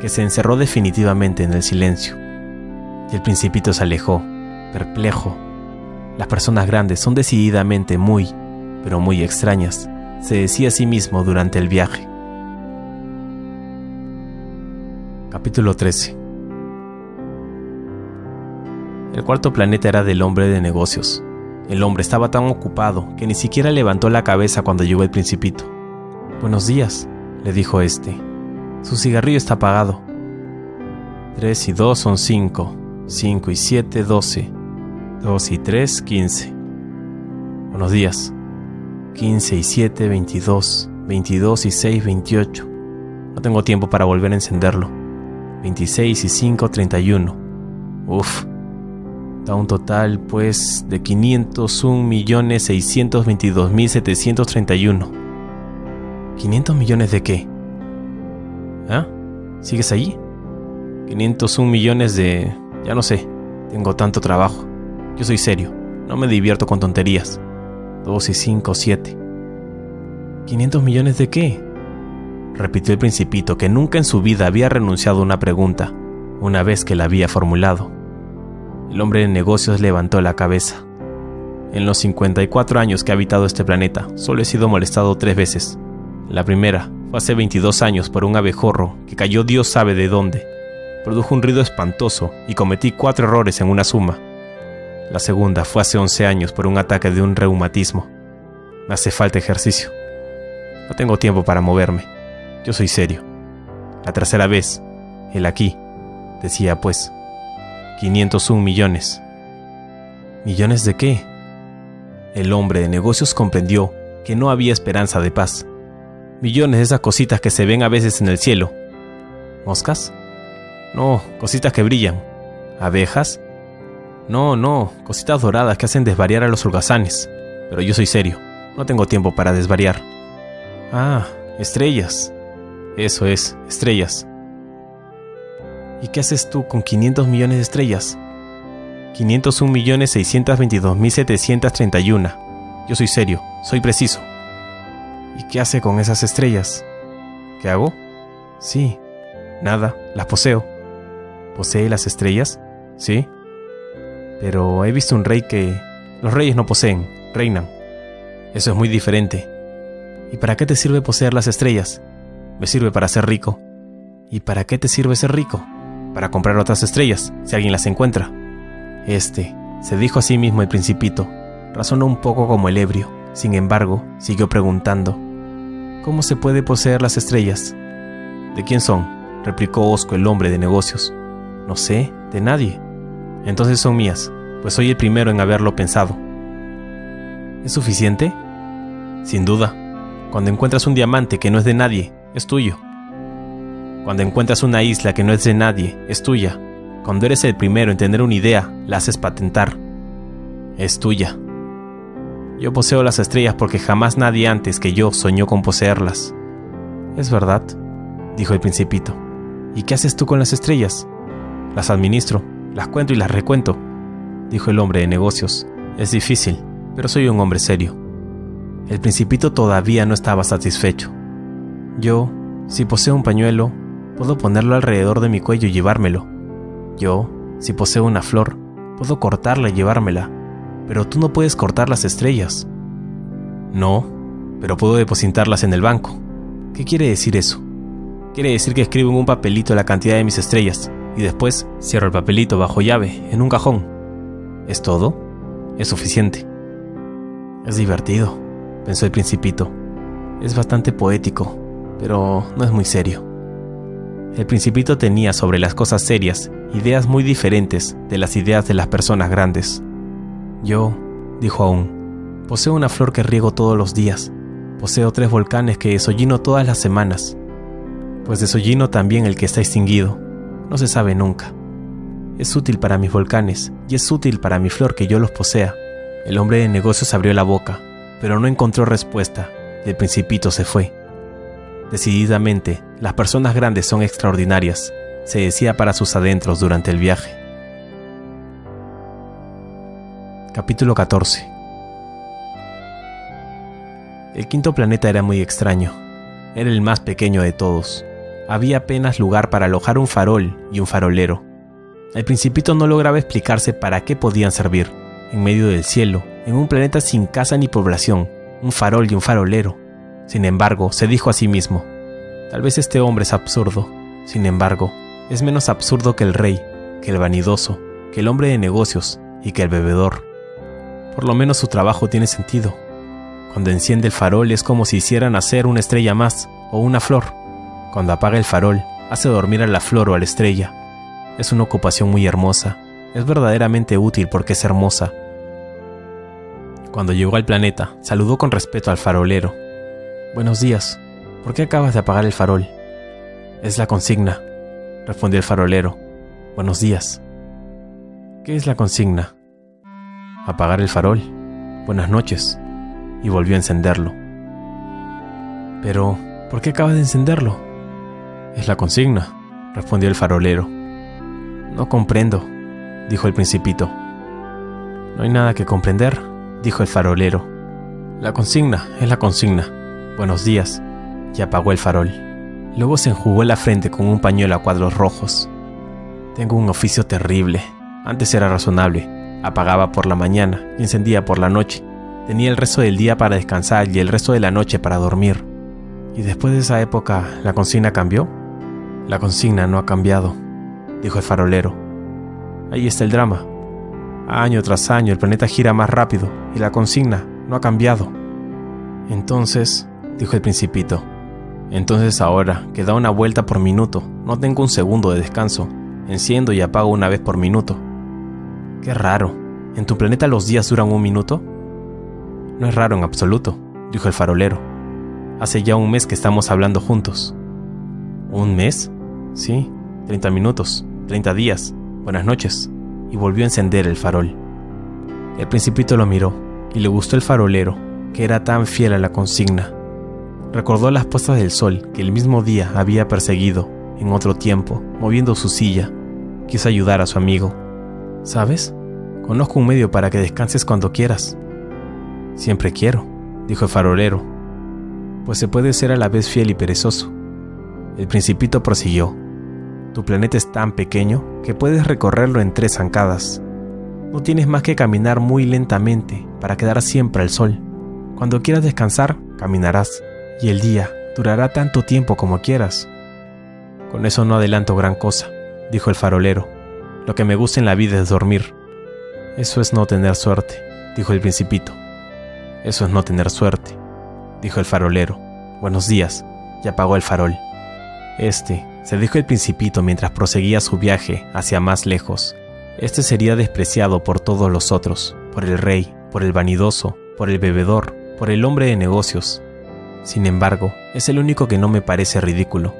Speaker 1: que se encerró definitivamente en el silencio. Y el principito se alejó, perplejo. Las personas grandes son decididamente muy, pero muy extrañas, se decía a sí mismo durante el viaje. Capítulo 13 el cuarto planeta era del hombre de negocios. El hombre estaba tan ocupado que ni siquiera levantó la cabeza cuando llegó el principito. Buenos días, le dijo este. Su cigarrillo está apagado. Tres y dos son cinco. Cinco y siete, doce. Dos y tres, quince. Buenos días. Quince y siete, veintidós. Veintidós y seis, veintiocho. No tengo tiempo para volver a encenderlo. Veintiséis y cinco, treinta y uno. Uf, a un total pues de 501.622.731. ¿500 millones de qué? ¿Ah? ¿Sigues allí? 501 millones de... ya no sé, tengo tanto trabajo. Yo soy serio, no me divierto con tonterías. 2 y 5, 7. ¿500 millones de qué? Repitió el principito que nunca en su vida había renunciado a una pregunta, una vez que la había formulado. El hombre de negocios levantó la cabeza. En los 54 años que ha habitado este planeta, solo he sido molestado tres veces. La primera fue hace 22 años por un abejorro que cayó Dios sabe de dónde. produjo un ruido espantoso y cometí cuatro errores en una suma. La segunda fue hace 11 años por un ataque de un reumatismo. Me hace falta ejercicio. No tengo tiempo para moverme. Yo soy serio. La tercera vez, el aquí, decía pues, 501 millones. ¿Millones de qué? El hombre de negocios comprendió que no había esperanza de paz. Millones de esas cositas que se ven a veces en el cielo. ¿Moscas? No, cositas que brillan. ¿Abejas? No, no, cositas doradas que hacen desvariar a los holgazanes. Pero yo soy serio, no tengo tiempo para desvariar. Ah, estrellas. Eso es, estrellas. ¿Y qué haces tú con 500 millones de estrellas? 501.622.731. Yo soy serio, soy preciso. ¿Y qué hace con esas estrellas? ¿Qué hago? Sí, nada, las poseo. ¿Posee las estrellas? Sí. Pero he visto un rey que... Los reyes no poseen, reinan. Eso es muy diferente. ¿Y para qué te sirve poseer las estrellas? Me sirve para ser rico. ¿Y para qué te sirve ser rico? Para comprar otras estrellas, si alguien las encuentra. Este, se dijo a sí mismo el principito, razonó un poco como el ebrio, sin embargo, siguió preguntando, ¿cómo se puede poseer las estrellas? ¿De quién son? replicó Osco el hombre de negocios. No sé, de nadie. Entonces son mías, pues soy el primero en haberlo pensado. ¿Es suficiente? Sin duda. Cuando encuentras un diamante que no es de nadie, es tuyo. Cuando encuentras una isla que no es de nadie, es tuya. Cuando eres el primero en tener una idea, la haces patentar. Es tuya. Yo poseo las estrellas porque jamás nadie antes que yo soñó con poseerlas. Es verdad, dijo el principito. ¿Y qué haces tú con las estrellas? Las administro, las cuento y las recuento, dijo el hombre de negocios. Es difícil, pero soy un hombre serio. El principito todavía no estaba satisfecho. Yo, si poseo un pañuelo, puedo ponerlo alrededor de mi cuello y llevármelo. Yo, si poseo una flor, puedo cortarla y llevármela, pero tú no puedes cortar las estrellas. No, pero puedo depositarlas en el banco. ¿Qué quiere decir eso? Quiere decir que escribo en un papelito la cantidad de mis estrellas y después cierro el papelito bajo llave en un cajón. ¿Es todo? Es suficiente. Es divertido, pensó el principito. Es bastante poético, pero no es muy serio. El principito tenía sobre las cosas serias ideas muy diferentes de las ideas de las personas grandes. Yo, dijo aún, poseo una flor que riego todos los días, poseo tres volcanes que desollino todas las semanas, pues desollino también el que está extinguido, no se sabe nunca. Es útil para mis volcanes y es útil para mi flor que yo los posea. El hombre de negocios abrió la boca, pero no encontró respuesta y el principito se fue. Decididamente, las personas grandes son extraordinarias, se decía para sus adentros durante el viaje. Capítulo 14 El quinto planeta era muy extraño. Era el más pequeño de todos. Había apenas lugar para alojar un farol y un farolero. El principito no lograba explicarse para qué podían servir. En medio del cielo, en un planeta sin casa ni población, un farol y un farolero. Sin embargo, se dijo a sí mismo, tal vez este hombre es absurdo. Sin embargo, es menos absurdo que el rey, que el vanidoso, que el hombre de negocios y que el bebedor. Por lo menos su trabajo tiene sentido. Cuando enciende el farol es como si hiciera nacer una estrella más o una flor. Cuando apaga el farol, hace dormir a la flor o a la estrella. Es una ocupación muy hermosa. Es verdaderamente útil porque es hermosa. Cuando llegó al planeta, saludó con respeto al farolero. Buenos días. ¿Por qué acabas de apagar el farol? Es la consigna, respondió el farolero. Buenos días. ¿Qué es la consigna? Apagar el farol. Buenas noches. Y volvió a encenderlo. Pero, ¿por qué acabas de encenderlo? Es la consigna, respondió el farolero. No comprendo, dijo el principito. No hay nada que comprender, dijo el farolero. La consigna es la consigna. Buenos días. Y apagó el farol. Luego se enjugó la frente con un pañuelo a cuadros rojos. Tengo un oficio terrible. Antes era razonable. Apagaba por la mañana y encendía por la noche. Tenía el resto del día para descansar y el resto de la noche para dormir. ¿Y después de esa época la consigna cambió? La consigna no ha cambiado. dijo el farolero. Ahí está el drama. Año tras año el planeta gira más rápido y la consigna no ha cambiado. Entonces, dijo el principito, entonces ahora, que da una vuelta por minuto, no tengo un segundo de descanso, enciendo y apago una vez por minuto. Qué raro, ¿en tu planeta los días duran un minuto? No es raro en absoluto, dijo el farolero. Hace ya un mes que estamos hablando juntos. ¿Un mes? Sí, 30 minutos, 30 días. Buenas noches. Y volvió a encender el farol. El principito lo miró y le gustó el farolero, que era tan fiel a la consigna. Recordó las puestas del sol que el mismo día había perseguido, en otro tiempo, moviendo su silla. Quiso ayudar a su amigo. ¿Sabes? Conozco un medio para que descanses cuando quieras. Siempre quiero, dijo el farolero, pues se puede ser a la vez fiel y perezoso. El principito prosiguió. Tu planeta es tan pequeño que puedes recorrerlo en tres zancadas. No tienes más que caminar muy lentamente para quedar siempre al sol. Cuando quieras descansar, caminarás, y el día durará tanto tiempo como quieras. Con eso no adelanto gran cosa, dijo el farolero. Lo que me gusta en la vida es dormir. Eso es no tener suerte, dijo el principito. Eso es no tener suerte, dijo el farolero. Buenos días, y apagó el farol. Este, se dijo el principito mientras proseguía su viaje hacia más lejos. Este sería despreciado por todos los otros, por el rey, por el vanidoso, por el bebedor, por el hombre de negocios. Sin embargo, es el único que no me parece ridículo,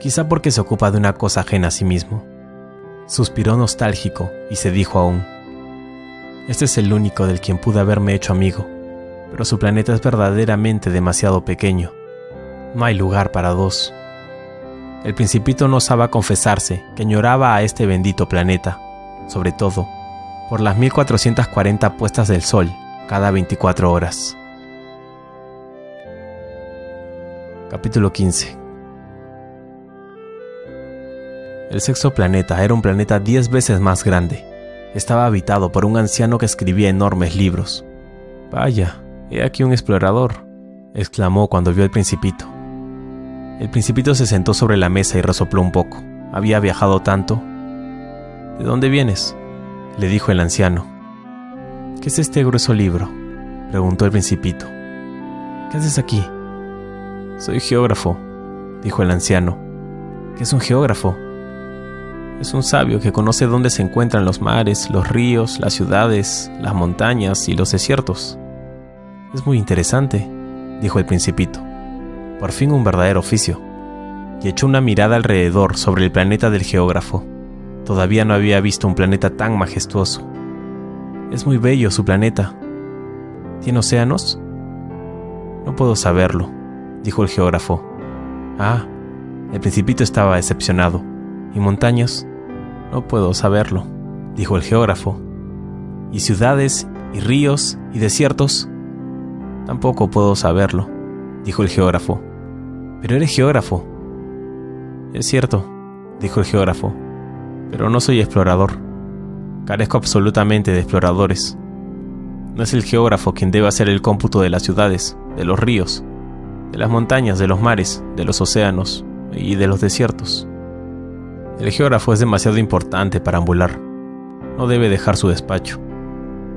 Speaker 1: quizá porque se ocupa de una cosa ajena a sí mismo. Suspiró nostálgico y se dijo aún, este es el único del quien pude haberme hecho amigo, pero su planeta es verdaderamente demasiado pequeño. No hay lugar para dos. El principito no osaba confesarse que añoraba a este bendito planeta, sobre todo por las 1440 puestas del sol cada 24 horas. Capítulo 15 El sexto planeta era un planeta 10 veces más grande. Estaba habitado por un anciano que escribía enormes libros. Vaya, he aquí un explorador, exclamó cuando vio al principito. El principito se sentó sobre la mesa y resopló un poco. Había viajado tanto. ¿De dónde vienes? le dijo el anciano. ¿Qué es este grueso libro? preguntó el principito. ¿Qué haces aquí? Soy geógrafo, dijo el anciano. ¿Qué es un geógrafo? Es un sabio que conoce dónde se encuentran los mares, los ríos, las ciudades, las montañas y los desiertos. Es muy interesante, dijo el principito por fin un verdadero oficio, y echó una mirada alrededor sobre el planeta del geógrafo. Todavía no había visto un planeta tan majestuoso. Es muy bello su planeta. ¿Tiene océanos? No puedo saberlo, dijo el geógrafo. Ah, el principito estaba decepcionado. ¿Y montañas? No puedo saberlo, dijo el geógrafo. ¿Y ciudades, y ríos, y desiertos? Tampoco puedo saberlo, dijo el geógrafo. Pero eres geógrafo. Es cierto, dijo el geógrafo, pero no soy explorador. Carezco absolutamente de exploradores. No es el geógrafo quien debe hacer el cómputo de las ciudades, de los ríos, de las montañas, de los mares, de los océanos y de los desiertos. El geógrafo es demasiado importante para ambular. No debe dejar su despacho,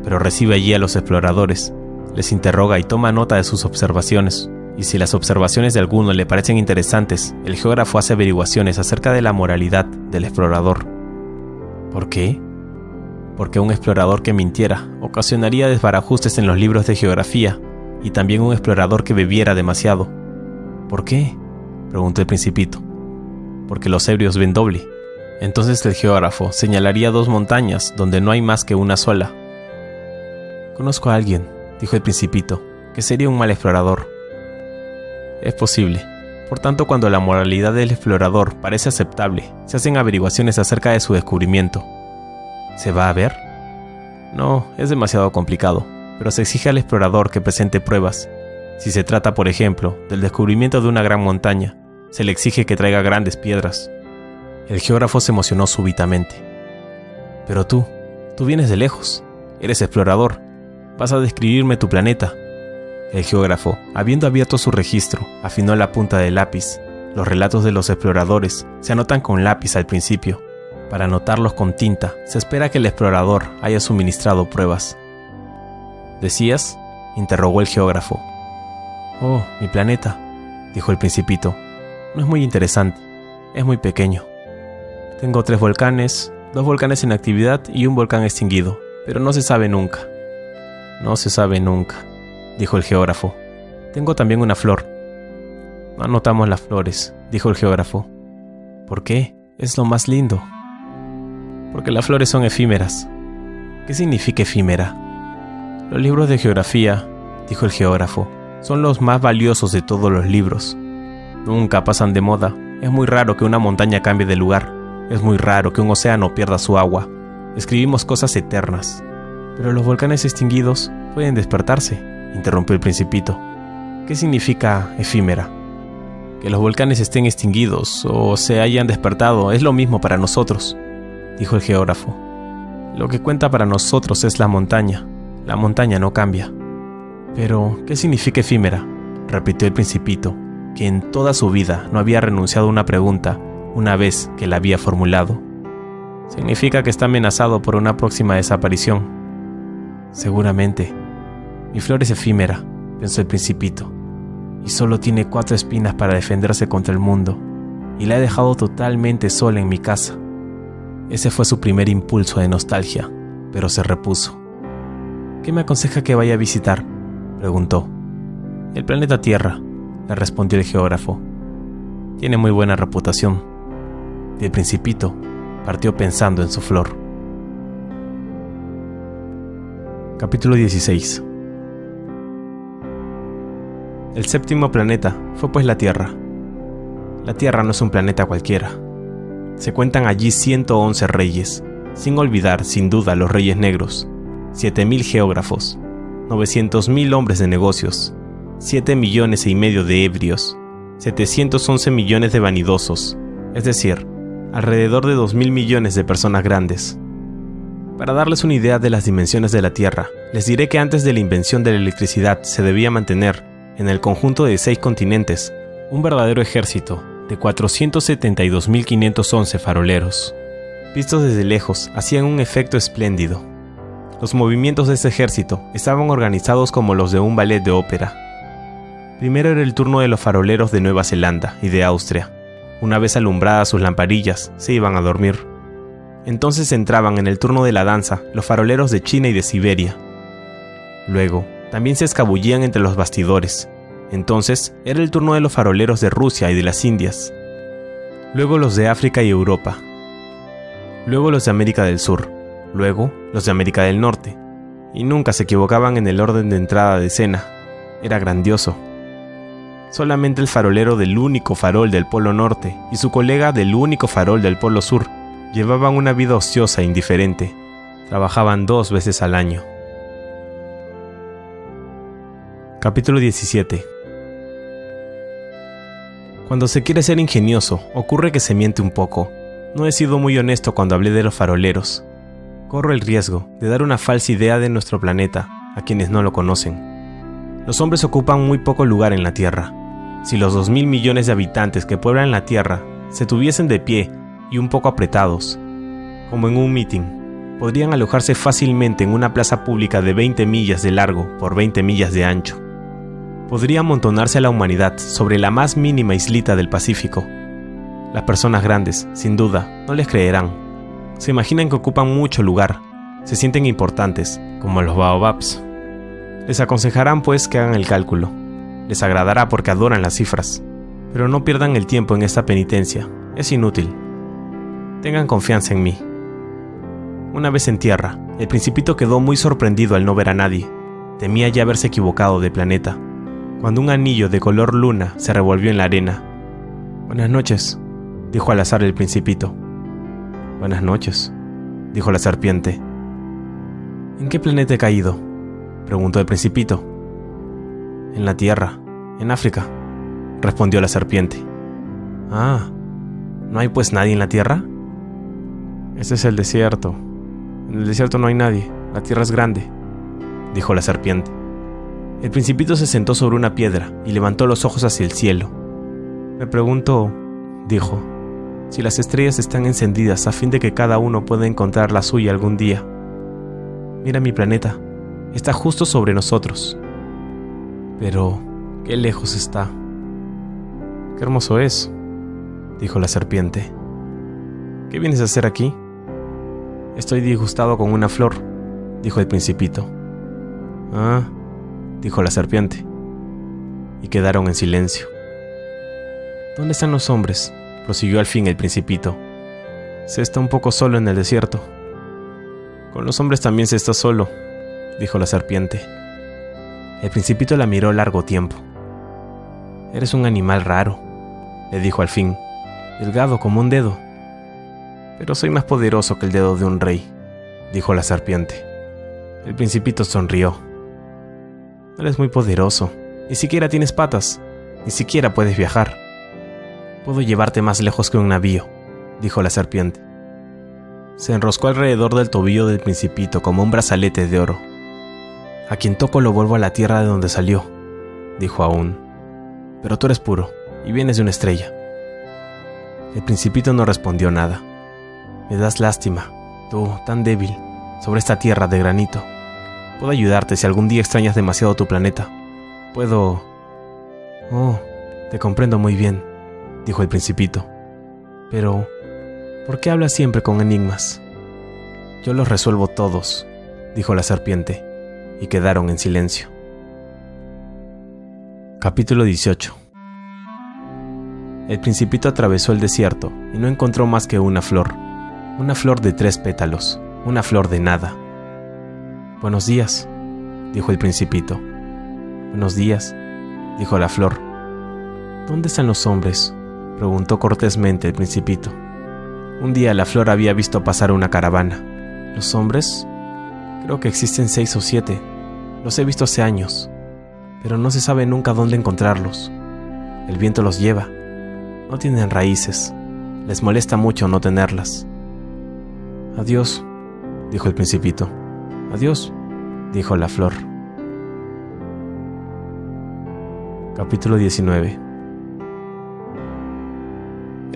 Speaker 1: pero recibe allí a los exploradores, les interroga y toma nota de sus observaciones y si las observaciones de alguno le parecen interesantes, el geógrafo hace averiguaciones acerca de la moralidad del explorador. ¿Por qué? Porque un explorador que mintiera ocasionaría desbarajustes en los libros de geografía y también un explorador que bebiera demasiado. ¿Por qué? preguntó el principito. Porque los ebrios ven doble. Entonces el geógrafo señalaría dos montañas donde no hay más que una sola. Conozco a alguien, dijo el principito, que sería un mal explorador es posible. Por tanto, cuando la moralidad del explorador parece aceptable, se hacen averiguaciones acerca de su descubrimiento. ¿Se va a ver? No, es demasiado complicado, pero se exige al explorador que presente pruebas. Si se trata, por ejemplo, del descubrimiento de una gran montaña, se le exige que traiga grandes piedras. El geógrafo se emocionó súbitamente. Pero tú, tú vienes de lejos, eres explorador, vas a describirme tu planeta, el geógrafo, habiendo abierto su registro, afinó la punta del lápiz. Los relatos de los exploradores se anotan con lápiz al principio. Para anotarlos con tinta, se espera que el explorador haya suministrado pruebas. ¿Decías? interrogó el geógrafo. Oh, mi planeta, dijo el principito. No es muy interesante, es muy pequeño. Tengo tres volcanes, dos volcanes en actividad y un volcán extinguido, pero no se sabe nunca. No se sabe nunca, dijo el geógrafo. Tengo también una flor. No anotamos las flores, dijo el geógrafo. ¿Por qué? Es lo más lindo. Porque las flores son efímeras. ¿Qué significa efímera? Los libros de geografía, dijo el geógrafo, son los más valiosos de todos los libros. Nunca pasan de moda. Es muy raro que una montaña cambie de lugar. Es muy raro que un océano pierda su agua. Escribimos cosas eternas. Pero los volcanes extinguidos pueden despertarse, interrumpió el principito. ¿Qué significa efímera? Que los volcanes estén extinguidos o se hayan despertado es lo mismo para nosotros, dijo el geógrafo. Lo que cuenta para nosotros es la montaña. La montaña no cambia. Pero, ¿qué significa efímera? repitió el principito, que en toda su vida no había renunciado a una pregunta una vez que la había formulado. Significa que está amenazado por una próxima desaparición. Seguramente. Mi flor es efímera, pensó el principito, y solo tiene cuatro espinas para defenderse contra el mundo, y la he dejado totalmente sola en mi casa. Ese fue su primer impulso de nostalgia, pero se repuso. ¿Qué me aconseja que vaya a visitar? preguntó. El planeta Tierra, le respondió el geógrafo. Tiene muy buena reputación. Y el principito partió pensando en su flor. Capítulo 16 El séptimo planeta fue pues la Tierra. La Tierra no es un planeta cualquiera. Se cuentan allí 111 reyes, sin olvidar, sin duda, los reyes negros, 7.000 geógrafos, 900.000 hombres de negocios, 7 millones y medio de ebrios, 711 millones de vanidosos, es decir, alrededor de 2.000 millones de personas grandes. Para darles una idea de las dimensiones de la Tierra, les diré que antes de la invención de la electricidad se debía mantener, en el conjunto de seis continentes, un verdadero ejército de 472.511 faroleros. Vistos desde lejos, hacían un efecto espléndido, los movimientos de ese ejército estaban organizados como los de un ballet de ópera. Primero era el turno de los faroleros de Nueva Zelanda y de Austria. Una vez alumbradas sus lamparillas, se iban a dormir. Entonces entraban en el turno de la danza los faroleros de China y de Siberia. Luego, también se escabullían entre los bastidores. Entonces era el turno de los faroleros de Rusia y de las Indias. Luego los de África y Europa. Luego los de América del Sur luego los de América del Norte, y nunca se equivocaban en el orden de entrada de escena. Era grandioso. Solamente el farolero del único farol del Polo Norte y su colega del único farol del Polo Sur llevaban una vida ociosa e indiferente. Trabajaban dos veces al año. Capítulo 17 Cuando se quiere ser ingenioso, ocurre que se miente un poco. No he sido muy honesto cuando hablé de los faroleros, corro el riesgo de dar una falsa idea de nuestro planeta a quienes no lo conocen. Los hombres ocupan muy poco lugar en la Tierra. Si los 2.000 millones de habitantes que pueblan la Tierra se tuviesen de pie y un poco apretados, como en un meeting, podrían alojarse fácilmente en una plaza pública de 20 millas de largo por 20 millas de ancho. Podría amontonarse a la humanidad sobre la más mínima islita del Pacífico. Las personas grandes, sin duda, no les creerán se imaginan que ocupan mucho lugar, se sienten importantes, como los baobabs. Les aconsejarán pues que hagan el cálculo. Les agradará porque adoran las cifras. Pero no pierdan el tiempo en esta penitencia, es inútil. Tengan confianza en mí. Una vez en tierra, el principito quedó muy sorprendido al no ver a nadie. Temía ya haberse equivocado de planeta, cuando un anillo de color luna se revolvió en la arena. Buenas noches, dijo al azar el principito. Buenas noches, dijo la serpiente. ¿En qué planeta he caído? preguntó el principito. En la Tierra, en África, respondió la serpiente. Ah, ¿no hay pues nadie en la Tierra? Ese es el desierto. En el desierto no hay nadie, la Tierra es grande, dijo la serpiente. El principito se sentó sobre una piedra y levantó los ojos hacia el cielo. Me pregunto, dijo, si las estrellas están encendidas a fin de que cada uno pueda encontrar la suya algún día. Mira mi planeta, está justo sobre nosotros. Pero, qué lejos está. Qué hermoso es, dijo la serpiente. ¿Qué vienes a hacer aquí? Estoy disgustado con una flor, dijo el principito. Ah, dijo la serpiente. Y quedaron en silencio. ¿Dónde están los hombres? prosiguió al fin el principito. Se está un poco solo en el desierto. Con los hombres también se está solo, dijo la serpiente. El principito la miró largo tiempo. Eres un animal raro, le dijo al fin, delgado como un dedo. Pero soy más poderoso que el dedo de un rey, dijo la serpiente. El principito sonrió. Eres muy poderoso, ni siquiera tienes patas, ni siquiera puedes viajar. Puedo llevarte más lejos que un navío, dijo la serpiente. Se enroscó alrededor del tobillo del principito como un brazalete de oro. A quien toco lo vuelvo a la tierra de donde salió, dijo aún. Pero tú eres puro y vienes de una estrella. El principito no respondió nada. Me das lástima, tú, tan débil, sobre esta tierra de granito. Puedo ayudarte si algún día extrañas demasiado tu planeta. Puedo... Oh, te comprendo muy bien, dijo el principito. Pero, ¿por qué hablas siempre con enigmas? Yo los resuelvo todos, dijo la serpiente, y quedaron en silencio. Capítulo 18 El principito atravesó el desierto y no encontró más que una flor, una flor de tres pétalos, una flor de nada. Buenos días, dijo el principito. Buenos días, dijo la flor. ¿Dónde están los hombres? preguntó cortésmente el principito. Un día la flor había visto pasar una caravana. ¿Los hombres? Creo que existen seis o siete. Los he visto hace años, pero no se sabe nunca dónde encontrarlos. El viento los lleva. No tienen raíces. Les molesta mucho no tenerlas. Adiós, dijo el principito. Adiós, dijo la flor. Capítulo 19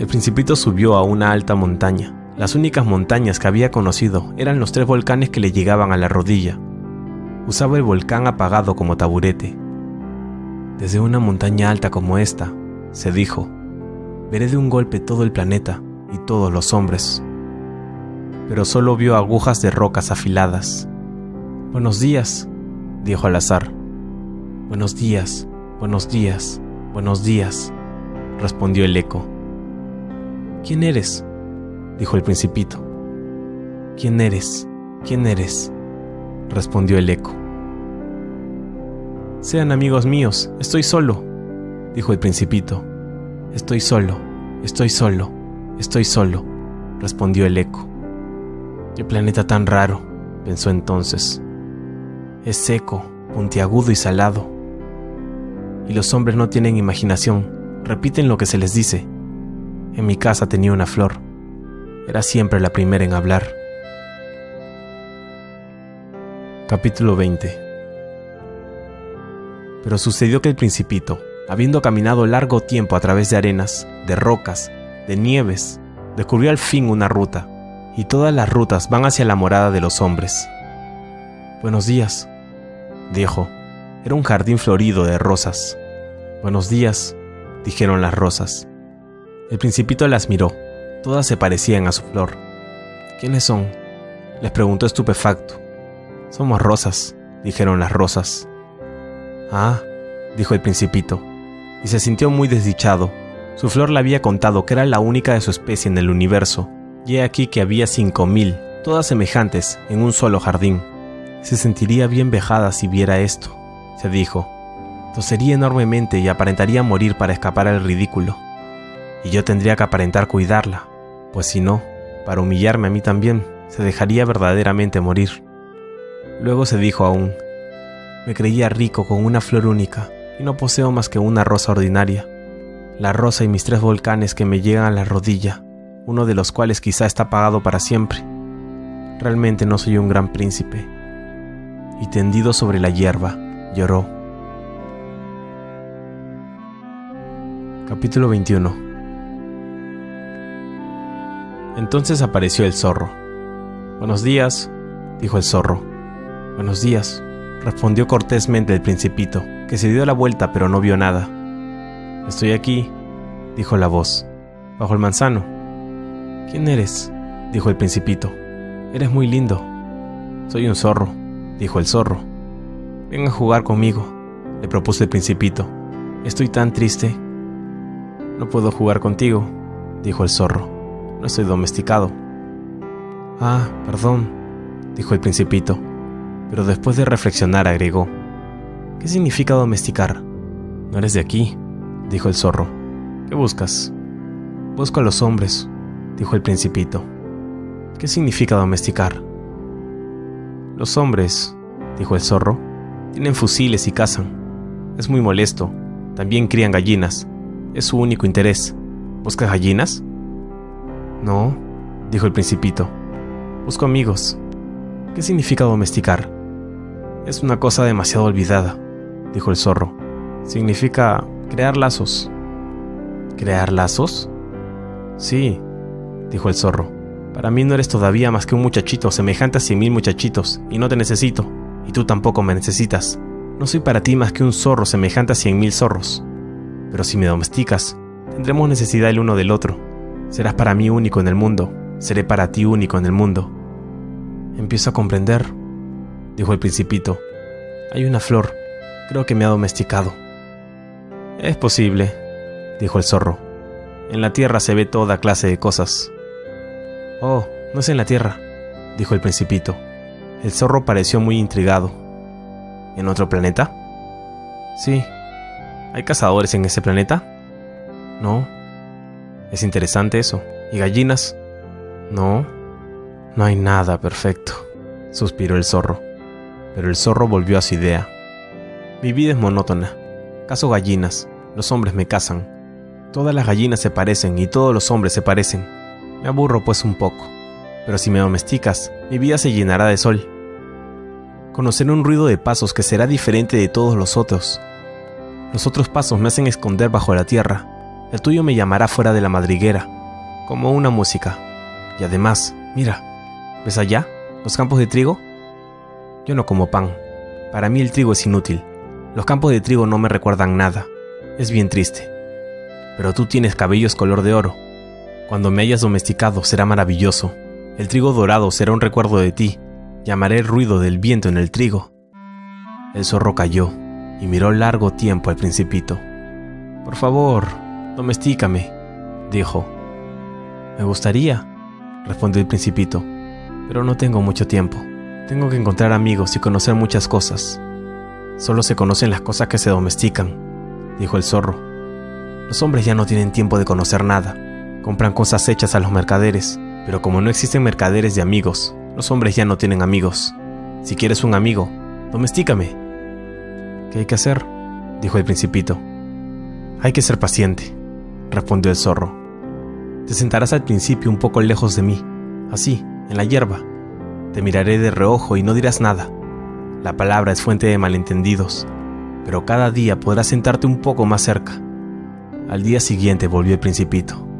Speaker 1: el principito subió a una alta montaña. Las únicas montañas que había conocido eran los tres volcanes que le llegaban a la rodilla. Usaba el volcán apagado como taburete. Desde una montaña alta como esta, se dijo, veré de un golpe todo el planeta y todos los hombres. Pero solo vio agujas de rocas afiladas. Buenos días, dijo al azar. Buenos días, buenos días, buenos días, respondió el eco. ¿Quién eres? dijo el principito. ¿Quién eres? ¿Quién eres? respondió el eco. Sean amigos míos, estoy solo, dijo el principito. Estoy solo, estoy solo, estoy solo, respondió el eco. Qué planeta tan raro, pensó entonces. Es seco, puntiagudo y salado. Y los hombres no tienen imaginación, repiten lo que se les dice. En mi casa tenía una flor. Era siempre la primera en hablar. Capítulo 20 Pero sucedió que el principito, habiendo caminado largo tiempo a través de arenas, de rocas, de nieves, descubrió al fin una ruta, y todas las rutas van hacia la morada de los hombres. Buenos días, dijo. Era un jardín florido de rosas. Buenos días, dijeron las rosas. El principito las miró. Todas se parecían a su flor. ¿Quiénes son? Les preguntó estupefacto. Somos rosas, dijeron las rosas. Ah, dijo el principito, y se sintió muy desdichado. Su flor le había contado que era la única de su especie en el universo, y he aquí que había cinco mil, todas semejantes, en un solo jardín. Se sentiría bien vejada si viera esto, se dijo. Tosería enormemente y aparentaría morir para escapar al ridículo y yo tendría que aparentar cuidarla, pues si no, para humillarme a mí también, se dejaría verdaderamente morir. Luego se dijo aún, me creía rico con una flor única y no poseo más que una rosa ordinaria, la rosa y mis tres volcanes que me llegan a la rodilla, uno de los cuales quizá está apagado para siempre. Realmente no soy un gran príncipe. Y tendido sobre la hierba, lloró. Capítulo 21 Entonces apareció el zorro. Buenos días, dijo el zorro. Buenos días, respondió cortésmente el principito, que se dio la vuelta pero no vio nada. Estoy aquí, dijo la voz, bajo el manzano. ¿Quién eres? dijo el principito. Eres muy lindo. Soy un zorro, dijo el zorro. Ven a jugar conmigo, le propuso el principito. Estoy tan triste. No puedo jugar contigo, dijo el zorro. No estoy domesticado. Ah, perdón, dijo el principito, pero después de reflexionar agregó. ¿Qué significa domesticar? No eres de aquí, dijo el zorro. ¿Qué buscas? Busco a los hombres, dijo el principito. ¿Qué significa domesticar? Los hombres, dijo el zorro, tienen fusiles y cazan. Es muy molesto. También crían gallinas. Es su único interés. ¿Buscas gallinas? No, dijo el principito. Busco amigos. ¿Qué significa domesticar? Es una cosa demasiado olvidada, dijo el zorro. Significa crear lazos. ¿Crear lazos? Sí, dijo el zorro. Para mí no eres todavía más que un muchachito semejante a cien mil muchachitos, y no te necesito, y tú tampoco me necesitas. No soy para ti más que un zorro semejante a cien mil zorros. Pero si me domesticas, tendremos necesidad el uno del otro. Serás para mí único en el mundo, seré para ti único en el mundo. Empiezo a comprender, dijo el principito. Hay una flor, creo que me ha domesticado. Es posible, dijo el zorro. En la tierra se ve toda clase de cosas. Oh, no es en la tierra, dijo el principito. El zorro pareció muy intrigado. ¿En otro planeta? Sí. ¿Hay cazadores en ese planeta? No. Es interesante eso. ¿Y gallinas? No. No hay nada perfecto, suspiró el zorro. Pero el zorro volvió a su idea. Mi vida es monótona. Caso gallinas. Los hombres me cazan. Todas las gallinas se parecen y todos los hombres se parecen. Me aburro pues un poco. Pero si me domesticas, mi vida se llenará de sol. Conoceré un ruido de pasos que será diferente de todos los otros. Los otros pasos me hacen esconder bajo la tierra. El tuyo me llamará fuera de la madriguera, como una música. Y además, mira, ¿Ves allá? ¿Los campos de trigo? Yo no como pan. Para mí el trigo es inútil. Los campos de trigo no me recuerdan nada. Es bien triste. Pero tú tienes cabellos color de oro. Cuando me hayas domesticado será maravilloso. El trigo dorado será un recuerdo de ti. Llamaré el ruido del viento en el trigo. El zorro cayó y miró largo tiempo al principito. Por favor, domestícame, dijo. Me gustaría, respondió el principito pero no tengo mucho tiempo. Tengo que encontrar amigos y conocer muchas cosas. Solo se conocen las cosas que se domestican, dijo el zorro. Los hombres ya no tienen tiempo de conocer nada. Compran cosas hechas a los mercaderes, pero como no existen mercaderes de amigos, los hombres ya no tienen amigos. Si quieres un amigo, domestícame. ¿Qué hay que hacer? dijo el principito. Hay que ser paciente, respondió el zorro. Te sentarás al principio un poco lejos de mí, así, en la hierba. Te miraré de reojo y no dirás nada. La palabra es fuente de malentendidos, pero cada día podrás sentarte un poco más cerca. Al día siguiente volvió el principito.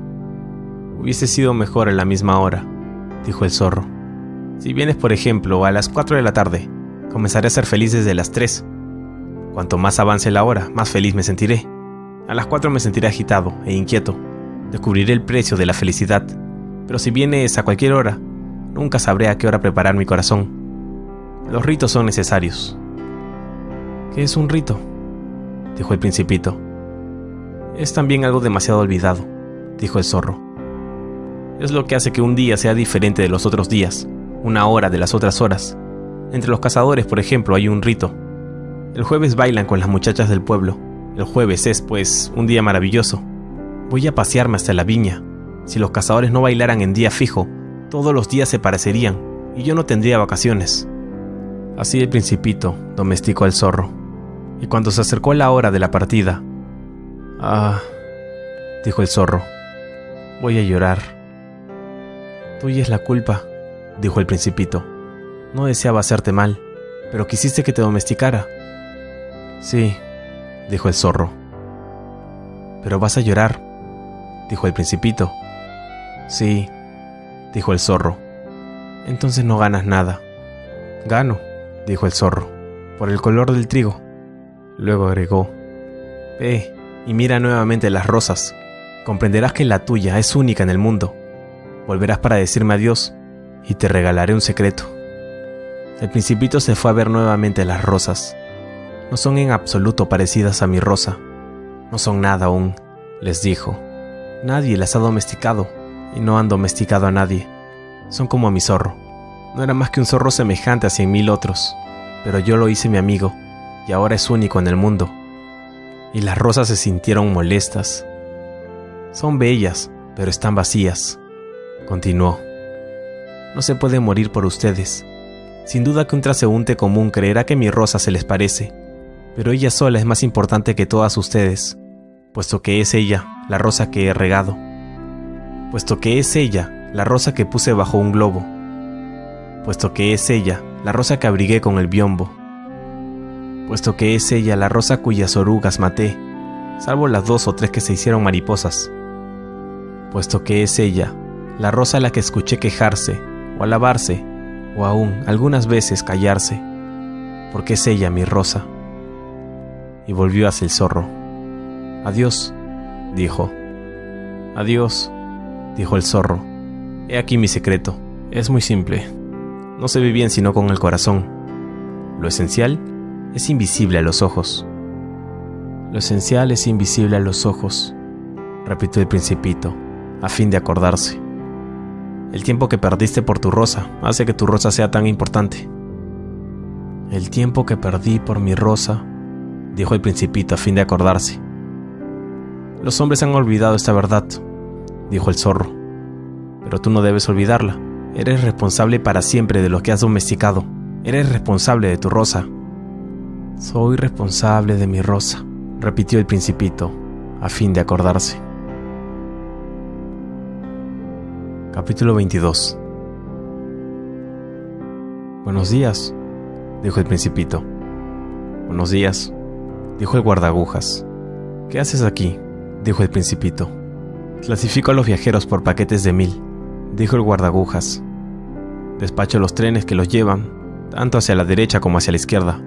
Speaker 1: Hubiese sido mejor en la misma hora, dijo el zorro. Si vienes, por ejemplo, a las 4 de la tarde, comenzaré a ser feliz desde las 3. Cuanto más avance la hora, más feliz me sentiré. A las 4 me sentiré agitado e inquieto. Descubriré el precio de la felicidad. Pero si vienes a cualquier hora, Nunca sabré a qué hora preparar mi corazón. Los ritos son necesarios. ¿Qué es un rito? dijo el principito. Es también algo demasiado olvidado, dijo el zorro. Es lo que hace que un día sea diferente de los otros días, una hora de las otras horas. Entre los cazadores, por ejemplo, hay un rito. El jueves bailan con las muchachas del pueblo. El jueves es, pues, un día maravilloso. Voy a pasearme hasta la viña. Si los cazadores no bailaran en día fijo, todos los días se parecerían y yo no tendría vacaciones. Así el principito domesticó al zorro, y cuando se acercó la hora de la partida, Ah, dijo el zorro, voy a llorar. Tuya es la culpa, dijo el principito. No deseaba hacerte mal, pero quisiste que te domesticara. Sí, dijo el zorro. Pero vas a llorar, dijo el principito. Sí, dijo el zorro. Entonces no ganas nada. Gano, dijo el zorro, por el color del trigo. Luego agregó, Ve y mira nuevamente las rosas. Comprenderás que la tuya es única en el mundo. Volverás para decirme adiós y te regalaré un secreto. El principito se fue a ver nuevamente las rosas. No son en absoluto parecidas a mi rosa. No son nada aún, les dijo. Nadie las ha domesticado y no han domesticado a nadie. Son como a mi zorro. No era más que un zorro semejante a cien mil otros, pero yo lo hice mi amigo y ahora es único en el mundo. Y las rosas se sintieron molestas. Son bellas, pero están vacías, continuó. No se puede morir por ustedes. Sin duda que un transeúnte común creerá que mi rosa se les parece, pero ella sola es más importante que todas ustedes, puesto que es ella la rosa que he regado, puesto que es ella la rosa que puse bajo un globo, puesto que es ella la rosa que abrigué con el biombo, puesto que es ella la rosa cuyas orugas maté, salvo las dos o tres que se hicieron mariposas, puesto que es ella la rosa a la que escuché quejarse o alabarse o aún algunas veces callarse, porque es ella mi rosa. Y volvió hacia el zorro. Adiós, dijo. Adiós, dijo el zorro. He aquí mi secreto. Es muy simple. No se ve bien sino con el corazón. Lo esencial es invisible a los ojos. Lo esencial es invisible a los ojos, repitió el principito, a fin de acordarse. El tiempo que perdiste por tu rosa hace que tu rosa sea tan importante. El tiempo que perdí por mi rosa, dijo el principito a fin de acordarse. Los hombres han olvidado esta verdad, dijo el zorro. Pero tú no debes olvidarla. Eres responsable para siempre de lo que has domesticado. Eres responsable de tu rosa. Soy responsable de mi rosa, repitió el principito, a fin de acordarse. Capítulo 22 Buenos días, dijo el principito. Buenos días, dijo el guardagujas. ¿Qué haces aquí? dijo el principito. Clasifico a los viajeros por paquetes de mil, dijo el guardagujas. Despacho los trenes que los llevan, tanto hacia la derecha como hacia la izquierda.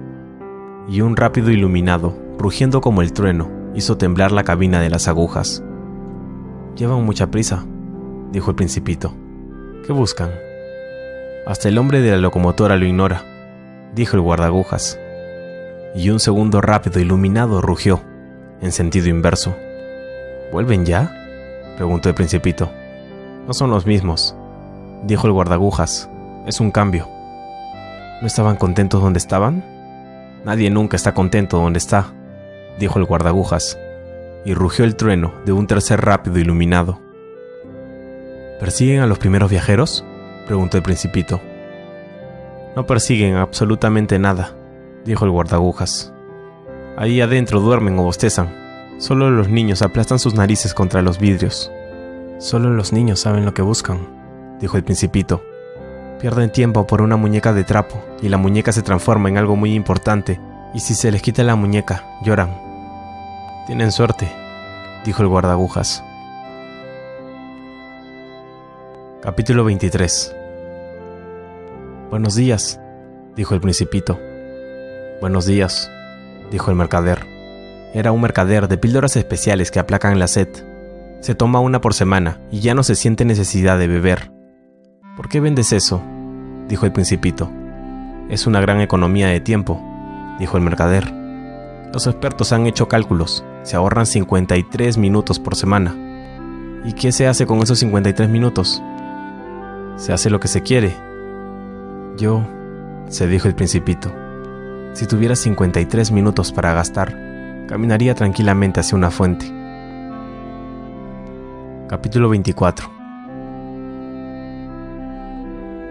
Speaker 1: Y un rápido iluminado, rugiendo como el trueno, hizo temblar la cabina de las agujas. Llevan mucha prisa, dijo el principito. ¿Qué buscan? Hasta el hombre de la locomotora lo ignora, dijo el guardagujas. Y un segundo rápido iluminado rugió, en sentido inverso. ¿Vuelven ya? preguntó el principito. No son los mismos, dijo el guardagujas. Es un cambio. ¿No estaban contentos donde estaban? Nadie nunca está contento donde está, dijo el guardagujas, y rugió el trueno de un tercer rápido iluminado. ¿Persiguen a los primeros viajeros? preguntó el principito. No persiguen absolutamente nada, dijo el guardagujas. Ahí adentro duermen o bostezan. Solo los niños aplastan sus narices contra los vidrios. Solo los niños saben lo que buscan, dijo el principito. Pierden tiempo por una muñeca de trapo y la muñeca se transforma en algo muy importante, y si se les quita la muñeca, lloran. Tienen suerte, dijo el guardagujas. Capítulo 23 Buenos días, dijo el principito. Buenos días, dijo el mercader. Era un mercader de píldoras especiales que aplacan la sed. Se toma una por semana y ya no se siente necesidad de beber. ¿Por qué vendes eso? dijo el principito. Es una gran economía de tiempo, dijo el mercader. Los expertos han hecho cálculos. Se ahorran 53 minutos por semana. ¿Y qué se hace con esos 53 minutos? Se hace lo que se quiere. Yo, se dijo el principito, si tuviera 53 minutos para gastar, caminaría tranquilamente hacia una fuente. Capítulo 24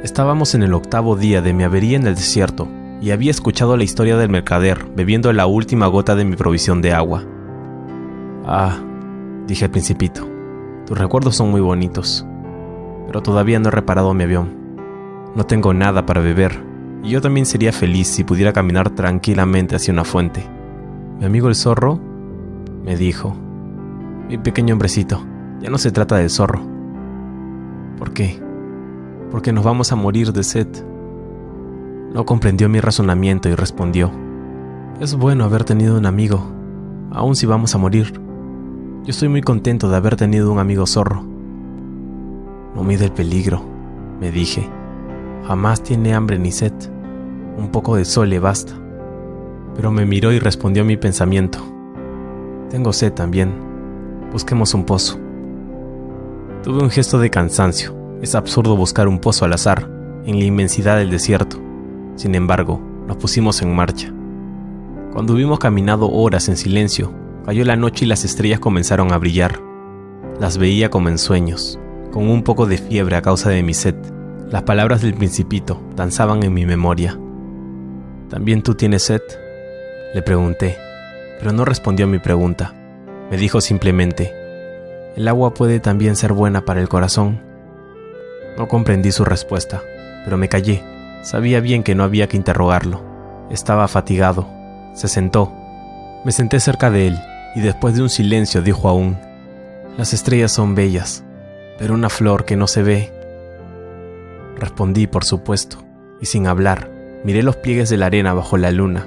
Speaker 1: Estábamos en el octavo día de mi avería en el desierto y había escuchado la historia del mercader bebiendo la última gota de mi provisión de agua. Ah, dije al principito, tus recuerdos son muy bonitos pero todavía no he reparado mi avión. No tengo nada para beber, y yo también sería feliz si pudiera caminar tranquilamente hacia una fuente. Mi amigo el zorro me dijo, mi pequeño hombrecito, ya no se trata del zorro. ¿Por qué? porque nos vamos a morir de sed. No comprendió mi razonamiento y respondió, es bueno haber tenido un amigo, aun si vamos a morir. Yo estoy muy contento de haber tenido un amigo zorro. No mide el peligro, me dije. Jamás tiene hambre ni sed. Un poco de sol le basta. Pero me miró y respondió a mi pensamiento. Tengo sed también. Busquemos un pozo. Tuve un gesto de cansancio. Es absurdo buscar un pozo al azar, en la inmensidad del desierto. Sin embargo, nos pusimos en marcha. Cuando hubimos caminado horas en silencio, cayó la noche y las estrellas comenzaron a brillar. Las veía como en sueños, con un poco de fiebre a causa de mi sed. Las palabras del principito danzaban en mi memoria. ¿También tú tienes sed? Le pregunté, pero no respondió a mi pregunta. Me dijo simplemente, el agua puede también ser buena para el corazón. No comprendí su respuesta, pero me callé. Sabía bien que no había que interrogarlo. Estaba fatigado. Se sentó. Me senté cerca de él y después de un silencio dijo aún, Las estrellas son bellas, pero una flor que no se ve. Respondí, por supuesto, y sin hablar, miré los pliegues de la arena bajo la luna.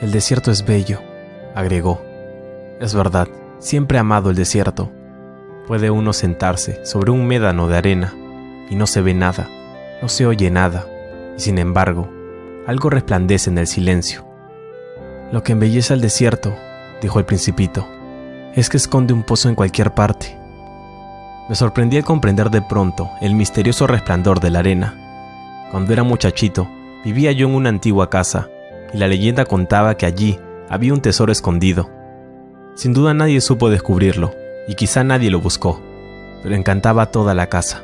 Speaker 1: El desierto es bello, agregó. Es verdad, siempre he amado el desierto. Puede uno sentarse sobre un médano de arena y no se ve nada, no se oye nada, y sin embargo, algo resplandece en el silencio. Lo que embellece al desierto, dijo el principito, es que esconde un pozo en cualquier parte. Me sorprendí al comprender de pronto el misterioso resplandor de la arena. Cuando era muchachito, vivía yo en una antigua casa, y la leyenda contaba que allí había un tesoro escondido. Sin duda nadie supo descubrirlo, y quizá nadie lo buscó, pero encantaba toda la casa.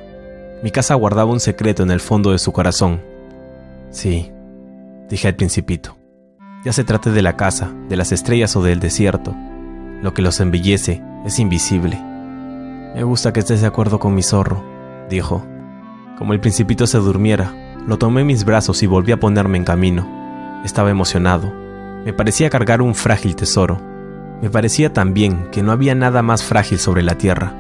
Speaker 1: Mi casa guardaba un secreto en el fondo de su corazón, Sí, dije al principito. Ya se trate de la casa, de las estrellas o del desierto. Lo que los embellece es invisible. Me gusta que estés de acuerdo con mi zorro, dijo. Como el principito se durmiera, lo tomé en mis brazos y volví a ponerme en camino. Estaba emocionado. Me parecía cargar un frágil tesoro. Me parecía también que no había nada más frágil sobre la tierra.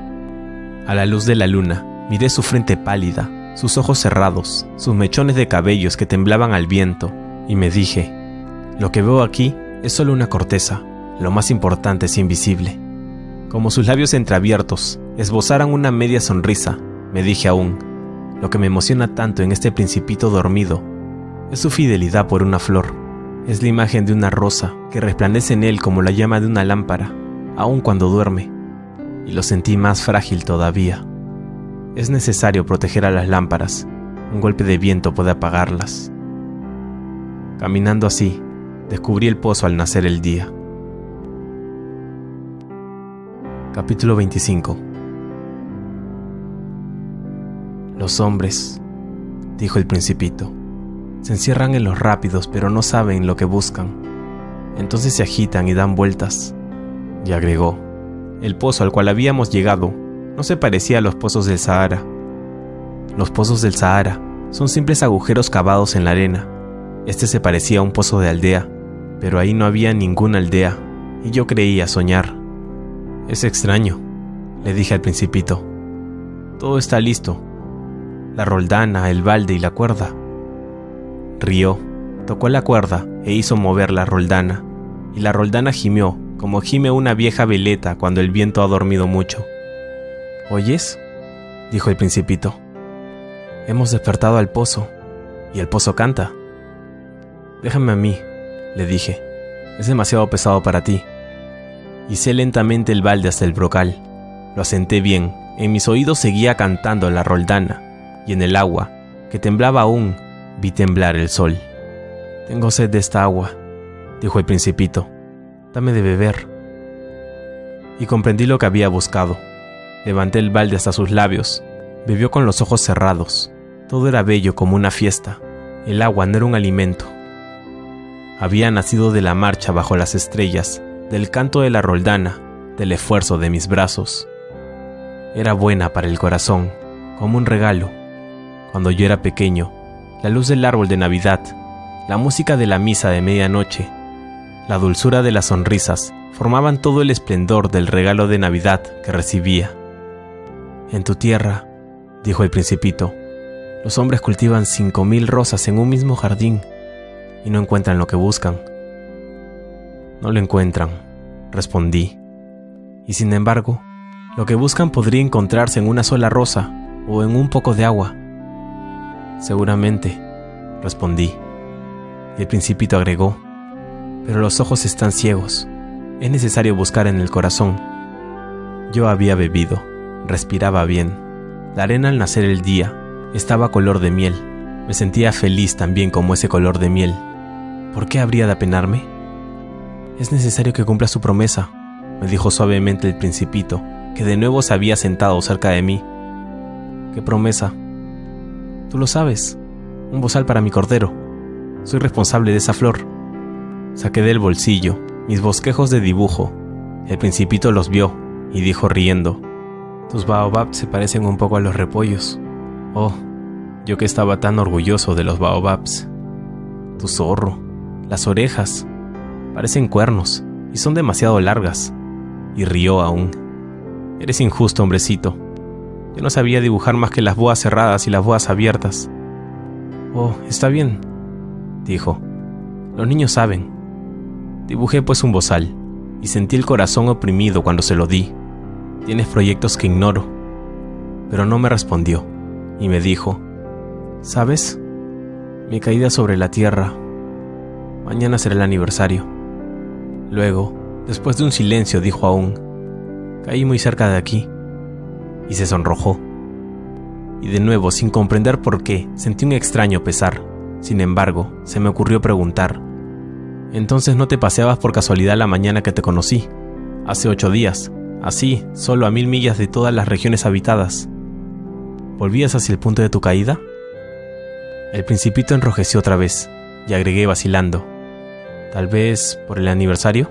Speaker 1: A la luz de la luna, miré su frente pálida, sus ojos cerrados, sus mechones de cabellos que temblaban al viento, y me dije, lo que veo aquí es solo una corteza, lo más importante es invisible. Como sus labios entreabiertos esbozaran una media sonrisa, me dije aún, lo que me emociona tanto en este principito dormido es su fidelidad por una flor, es la imagen de una rosa que resplandece en él como la llama de una lámpara, aun cuando duerme, y lo sentí más frágil todavía. Es necesario proteger a las lámparas. Un golpe de viento puede apagarlas. Caminando así, descubrí el pozo al nacer el día. Capítulo 25 Los hombres, dijo el principito, se encierran en los rápidos pero no saben lo que buscan. Entonces se agitan y dan vueltas. Y agregó, el pozo al cual habíamos llegado no se parecía a los pozos del Sahara. Los pozos del Sahara son simples agujeros cavados en la arena. Este se parecía a un pozo de aldea, pero ahí no había ninguna aldea, y yo creía soñar. Es extraño, le dije al principito. Todo está listo. La roldana, el balde y la cuerda. Rió, tocó la cuerda e hizo mover la roldana, y la roldana gimió como gime una vieja veleta cuando el viento ha dormido mucho. ¿Oyes? dijo el principito. Hemos despertado al pozo, y el pozo canta. Déjame a mí, le dije. Es demasiado pesado para ti. Hice lentamente el balde hasta el brocal. Lo asenté bien. En mis oídos seguía cantando la roldana, y en el agua, que temblaba aún, vi temblar el sol. Tengo sed de esta agua, dijo el principito. Dame de beber. Y comprendí lo que había buscado. Levanté el balde hasta sus labios. Bebió con los ojos cerrados. Todo era bello como una fiesta. El agua no era un alimento. Había nacido de la marcha bajo las estrellas, del canto de la roldana, del esfuerzo de mis brazos. Era buena para el corazón, como un regalo. Cuando yo era pequeño, la luz del árbol de Navidad, la música de la misa de medianoche, la dulzura de las sonrisas formaban todo el esplendor del regalo de Navidad que recibía. En tu tierra, dijo el principito, Los hombres cultivan cinco mil rosas en un mismo jardín y no encuentran lo que buscan. No lo encuentran, respondí. Y sin embargo, lo que buscan podría encontrarse en una sola rosa o en un poco de agua. Seguramente, respondí. Y el principito agregó, pero los ojos están ciegos. Es necesario buscar en el corazón. Yo había bebido, respiraba bien. La arena al nacer el día estaba color de miel. Me sentía feliz también como ese color de miel. ¿Por qué habría de apenarme? Es necesario que cumpla su promesa, me dijo suavemente el principito, que de nuevo se había sentado cerca de mí. ¿Qué promesa? Tú lo sabes. Un bozal para mi cordero. Soy responsable de esa flor. Saqué del bolsillo mis bosquejos de dibujo. El principito los vio y dijo riendo, Tus baobabs se parecen un poco a los repollos. Oh, yo que estaba tan orgulloso de los baobabs. Tu zorro, las orejas, parecen cuernos y son demasiado largas. Y rió aún. Eres injusto, hombrecito. Yo no sabía dibujar más que las boas cerradas y las boas abiertas. Oh, está bien, dijo. Los niños saben. Dibujé pues un bozal y sentí el corazón oprimido cuando se lo di. Tienes proyectos que ignoro. Pero no me respondió y me dijo, ¿sabes? Mi caída sobre la tierra. Mañana será el aniversario. Luego, después de un silencio, dijo aún, caí muy cerca de aquí. Y se sonrojó. Y de nuevo, sin comprender por qué, sentí un extraño pesar. Sin embargo, se me ocurrió preguntar, entonces no te paseabas por casualidad la mañana que te conocí, hace ocho días, así, solo a mil millas de todas las regiones habitadas. ¿Volvías hacia el punto de tu caída? El principito enrojeció otra vez, y agregué vacilando. ¿Tal vez por el aniversario?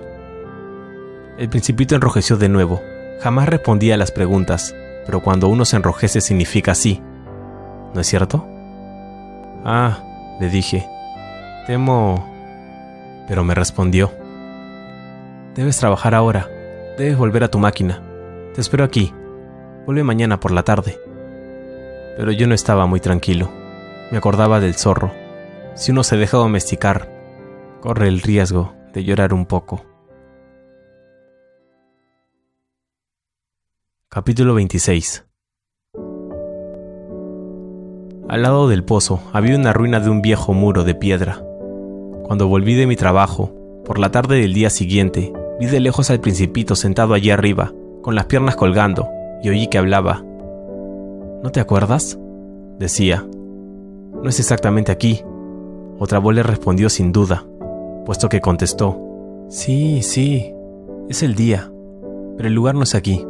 Speaker 1: El principito enrojeció de nuevo. Jamás respondía a las preguntas, pero cuando uno se enrojece significa sí. ¿No es cierto? Ah, le dije. Temo... Pero me respondió. Debes trabajar ahora. Debes volver a tu máquina. Te espero aquí. Vuelve mañana por la tarde. Pero yo no estaba muy tranquilo. Me acordaba del zorro. Si uno se deja domesticar, corre el riesgo de llorar un poco. Capítulo 26 Al lado del pozo había una ruina de un viejo muro de piedra. Cuando volví de mi trabajo, por la tarde del día siguiente, vi de lejos al principito sentado allí arriba, con las piernas colgando, y oí que hablaba. ¿No te acuerdas? decía. No es exactamente aquí. Otra voz le respondió sin duda, puesto que contestó. Sí, sí, es el día, pero el lugar no es aquí.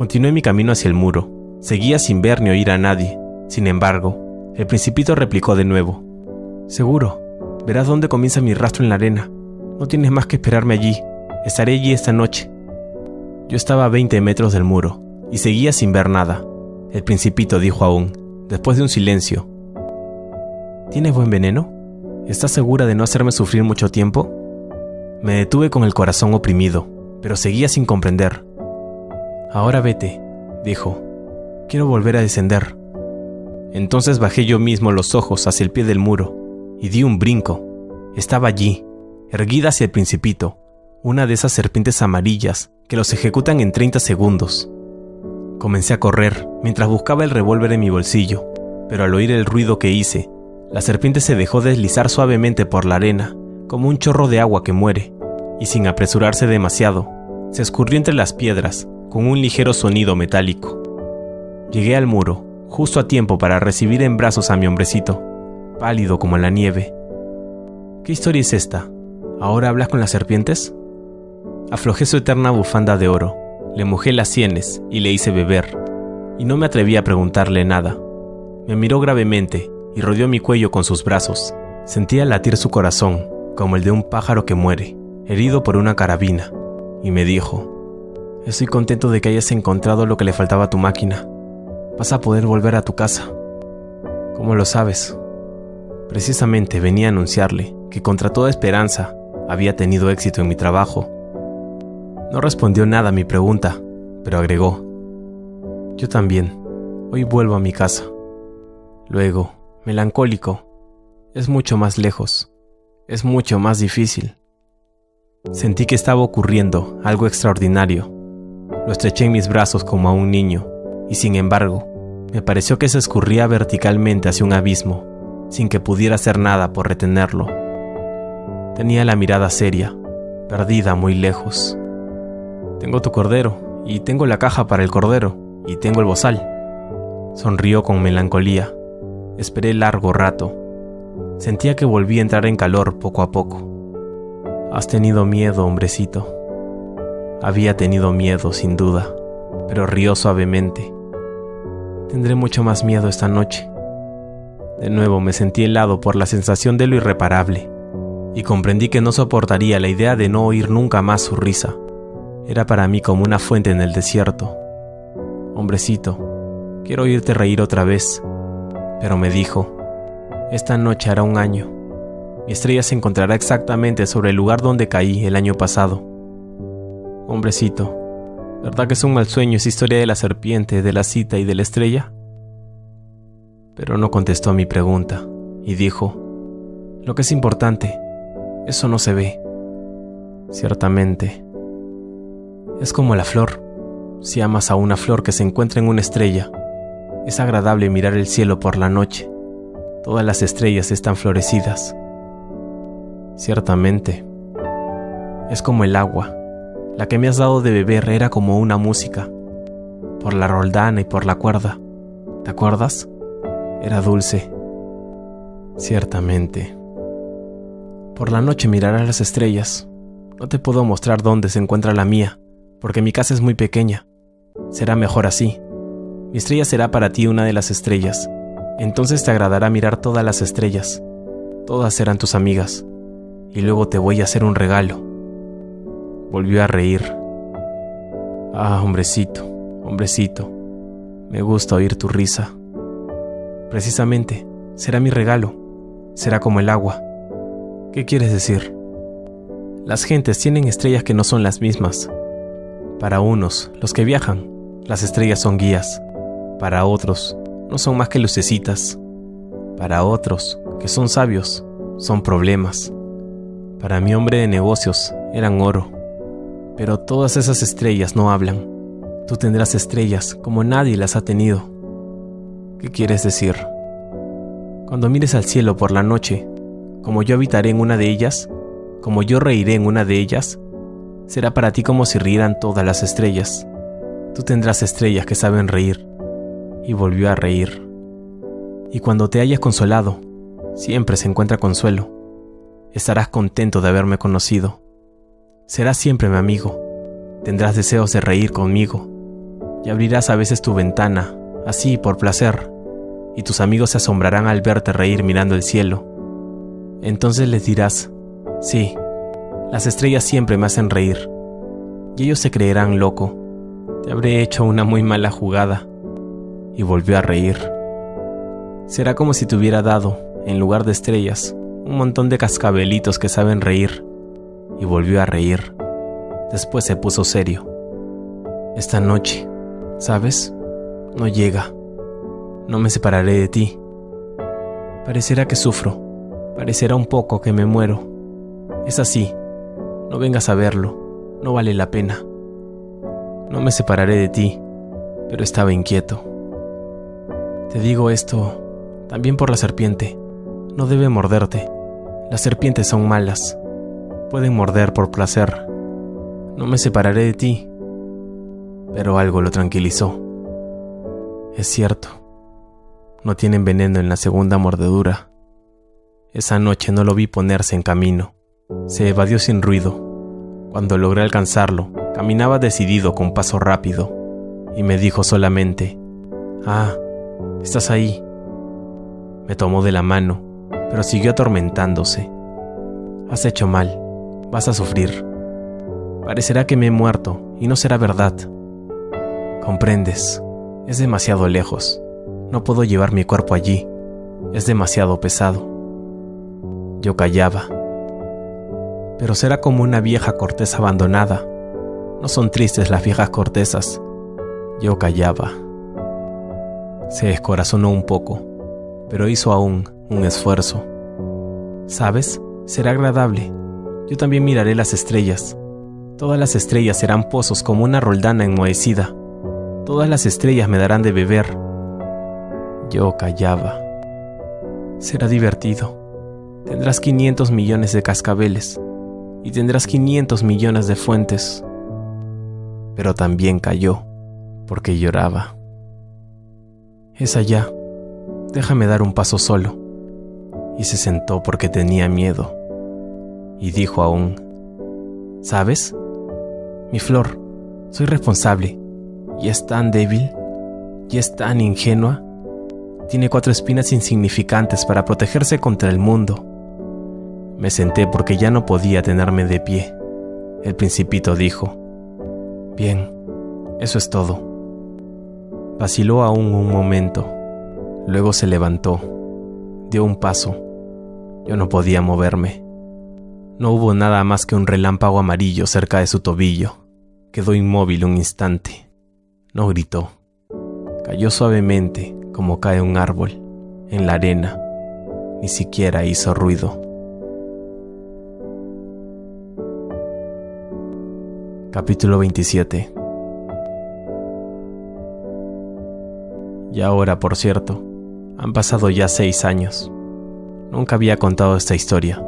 Speaker 1: Continué mi camino hacia el muro. Seguía sin ver ni oír a nadie. Sin embargo, el principito replicó de nuevo. Seguro, verás dónde comienza mi rastro en la arena. No tienes más que esperarme allí. Estaré allí esta noche. Yo estaba a 20 metros del muro y seguía sin ver nada. El principito dijo aún, después de un silencio. ¿Tienes buen veneno? ¿Estás segura de no hacerme sufrir mucho tiempo? Me detuve con el corazón oprimido, pero seguía sin comprender. Ahora vete, dijo. Quiero volver a descender. Entonces bajé yo mismo los ojos hacia el pie del muro y di un brinco. Estaba allí, erguida hacia el principito, una de esas serpientes amarillas que los ejecutan en 30 segundos. Comencé a correr mientras buscaba el revólver en mi bolsillo, pero al oír el ruido que hice, la serpiente se dejó deslizar suavemente por la arena, como un chorro de agua que muere, y sin apresurarse demasiado, se escurrió entre las piedras con un ligero sonido metálico. Llegué al muro, justo a tiempo para recibir en brazos a mi hombrecito, pálido como la nieve. ¿Qué historia es esta? ¿Ahora hablas con las serpientes? Aflojé su eterna bufanda de oro le mojé las sienes y le hice beber, y no me atreví a preguntarle nada. Me miró gravemente y rodeó mi cuello con sus brazos. Sentía latir su corazón, como el de un pájaro que muere, herido por una carabina, y me dijo, Estoy contento de que hayas encontrado lo que le faltaba a tu máquina. Vas a poder volver a tu casa. ¿Cómo lo sabes? Precisamente venía a anunciarle que contra toda esperanza había tenido éxito en mi trabajo no respondió nada a mi pregunta, pero agregó, yo también, hoy vuelvo a mi casa. Luego, melancólico, es mucho más lejos, es mucho más difícil. Sentí que estaba ocurriendo algo extraordinario. Lo estreché en mis brazos como a un niño, y sin embargo, me pareció que se escurría verticalmente hacia un abismo, sin que pudiera hacer nada por retenerlo. Tenía la mirada seria, perdida muy lejos. Tengo tu cordero, y tengo la caja para el cordero, y tengo el bozal. Sonrió con melancolía. Esperé largo rato. Sentía que volví a entrar en calor poco a poco. Has tenido miedo, hombrecito. Había tenido miedo, sin duda, pero rió suavemente. Tendré mucho más miedo esta noche. De nuevo me sentí helado por la sensación de lo irreparable, y comprendí que no soportaría la idea de no oír nunca más su risa. Era para mí como una fuente en el desierto. Hombrecito, quiero oírte reír otra vez. Pero me dijo, esta noche hará un año. Mi estrella se encontrará exactamente sobre el lugar donde caí el año pasado. Hombrecito, ¿verdad que es un mal sueño esa historia de la serpiente, de la cita y de la estrella? Pero no contestó a mi pregunta y dijo, lo que es importante, eso no se ve. Ciertamente, es como la flor. Si amas a una flor que se encuentra en una estrella, es agradable mirar el cielo por la noche. Todas las estrellas están florecidas. Ciertamente, es como el agua. La que me has dado de beber era como una música, por la roldana y por la cuerda. ¿Te acuerdas? Era dulce. Ciertamente. Por la noche mirarás las estrellas. No te puedo mostrar dónde se encuentra la mía, porque mi casa es muy pequeña. Será mejor así. Mi estrella será para ti una de las estrellas. Entonces te agradará mirar todas las estrellas. Todas serán tus amigas. Y luego te voy a hacer un regalo. Volvió a reír. Ah, hombrecito, hombrecito. Me gusta oír tu risa. Precisamente, será mi regalo. Será como el agua. ¿Qué quieres decir? Las gentes tienen estrellas que no son las mismas. Para unos, los que viajan, las estrellas son guías. Para otros, no son más que lucecitas. Para otros, que son sabios, son problemas. Para mi hombre de negocios, eran oro. Pero todas esas estrellas no hablan. Tú tendrás estrellas como nadie las ha tenido. ¿Qué quieres decir? Cuando mires al cielo por la noche, como yo habitaré en una de ellas, como yo reiré en una de ellas, será para ti como si rieran todas las estrellas. Tú tendrás estrellas que saben reír. Y volvió a reír. Y cuando te hayas consolado, siempre se encuentra consuelo. Estarás contento de haberme conocido. Serás siempre mi amigo. Tendrás deseos de reír conmigo. Y abrirás a veces tu ventana, así por placer. Y tus amigos se asombrarán al verte reír mirando el cielo. Entonces les dirás, sí, las estrellas siempre me hacen reír. Y ellos se creerán loco. Te habré hecho una muy mala jugada. Y volvió a reír. Será como si te hubiera dado, en lugar de estrellas, un montón de cascabelitos que saben reír. Y volvió a reír. Después se puso serio. Esta noche, ¿sabes? No llega. No me separaré de ti. Parecerá que sufro. Parecerá un poco que me muero. Es así, no vengas a verlo, no vale la pena. No me separaré de ti, pero estaba inquieto. Te digo esto también por la serpiente. No debe morderte. Las serpientes son malas. Pueden morder por placer. No me separaré de ti. Pero algo lo tranquilizó. Es cierto. No tienen veneno en la segunda mordedura. Esa noche no lo vi ponerse en camino. Se evadió sin ruido. Cuando logré alcanzarlo, caminaba decidido con paso rápido, y me dijo solamente, Ah, estás ahí. Me tomó de la mano, pero siguió atormentándose. Has hecho mal, vas a sufrir. Parecerá que me he muerto, y no será verdad. Comprendes, es demasiado lejos. No puedo llevar mi cuerpo allí. Es demasiado pesado. Yo callaba pero será como una vieja corteza abandonada. No son tristes las viejas cortezas. Yo callaba. Se descorazonó un poco. pero hizo aún un esfuerzo. ¿Sabes? Será agradable. Yo también miraré las estrellas. Todas las estrellas serán pozos como una roldana enmohecida. Todas las estrellas me darán de beber. Yo callaba. Será divertido. Tendrás 500 millones de cascabeles y tendrás 500 millones de fuentes. Pero también cayó porque lloraba. Es allá. Déjame dar un paso solo. Y se sentó porque tenía miedo. Y dijo aún, ¿sabes? Mi flor, soy responsable. Y es tan débil. Y es tan ingenua. Tiene cuatro espinas insignificantes para protegerse contra el mundo. Me senté porque ya no podía tenerme de pie. El principito dijo, Bien, eso es todo. Vaciló aún un momento. Luego se levantó. Dio un paso. Yo no podía moverme. No hubo nada más que un relámpago amarillo cerca de su tobillo. Quedó inmóvil un instante. No gritó. Cayó suavemente como cae un árbol, en la arena. Ni siquiera hizo ruido. Capítulo 27 Y ahora, por cierto, han pasado ya seis años. Nunca había contado esta historia.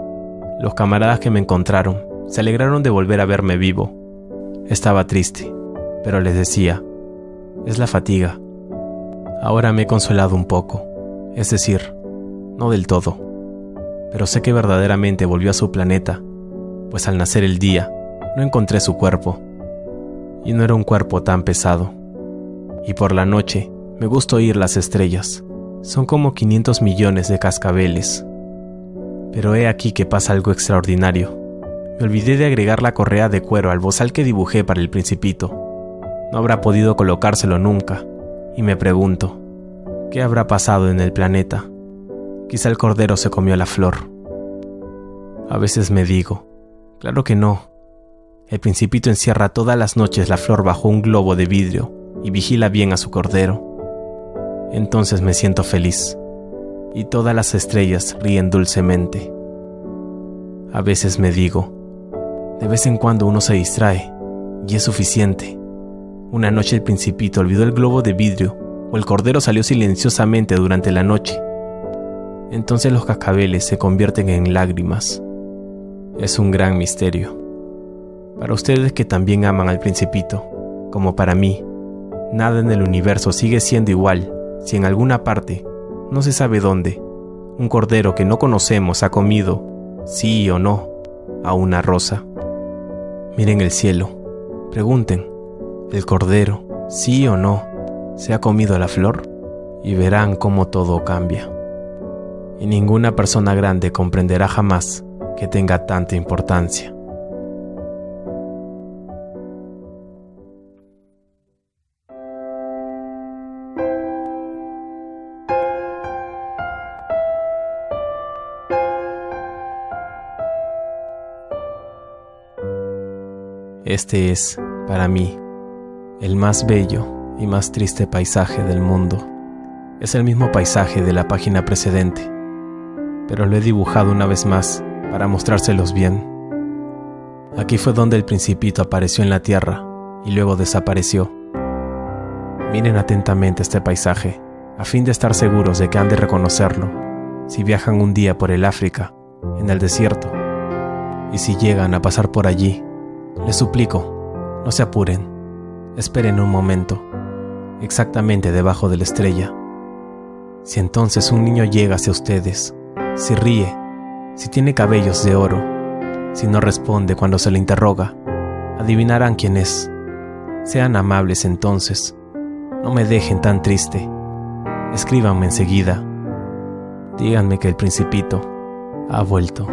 Speaker 1: Los camaradas que me encontraron se alegraron de volver a verme vivo. Estaba triste, pero les decía, es la fatiga. Ahora me he consolado un poco, es decir, no del todo, pero sé que verdaderamente volvió a su planeta, pues al nacer el día no encontré su cuerpo, y no era un cuerpo tan pesado. Y por la noche me gusta oír las estrellas. Son como 500 millones de cascabeles. Pero he aquí que pasa algo extraordinario. Me olvidé de agregar la correa de cuero al bozal que dibujé para el principito. No habrá podido colocárselo nunca. Y me pregunto, ¿qué habrá pasado en el planeta? Quizá el cordero se comió la flor. A veces me digo, claro que no. El principito encierra todas las noches la flor bajo un globo de vidrio y vigila bien a su cordero entonces me siento feliz y todas las estrellas ríen dulcemente. A veces me digo, de vez en cuando uno se distrae y es suficiente. Una noche el principito olvidó el globo de vidrio o el cordero salió silenciosamente durante la noche. Entonces los cascabeles se convierten en lágrimas. Es un gran misterio. Para ustedes que también aman al principito, como para mí, nada en el universo sigue siendo igual si en alguna parte, no se sabe dónde, un cordero que no conocemos ha comido, sí o no, a una rosa. Miren el cielo, pregunten, ¿el cordero, sí o no, se ha comido la flor? Y verán cómo todo cambia. Y ninguna persona grande comprenderá jamás que tenga tanta importancia. Este es, para mí, el más bello y más triste paisaje del mundo. Es el mismo paisaje de la página precedente, pero lo he dibujado una vez más para mostrárselos bien. Aquí fue donde el principito apareció en la tierra y luego desapareció. Miren atentamente este paisaje, a fin de estar seguros de que han de reconocerlo si viajan un día por el África, en el desierto, y si llegan a pasar por allí les suplico, no se apuren, esperen un momento, exactamente debajo de la estrella. Si entonces un niño llega hacia ustedes, si ríe, si tiene cabellos de oro, si no responde cuando se le interroga, adivinarán quién es. Sean amables entonces, no me dejen tan triste. Escríbanme enseguida. Díganme que el principito ha vuelto.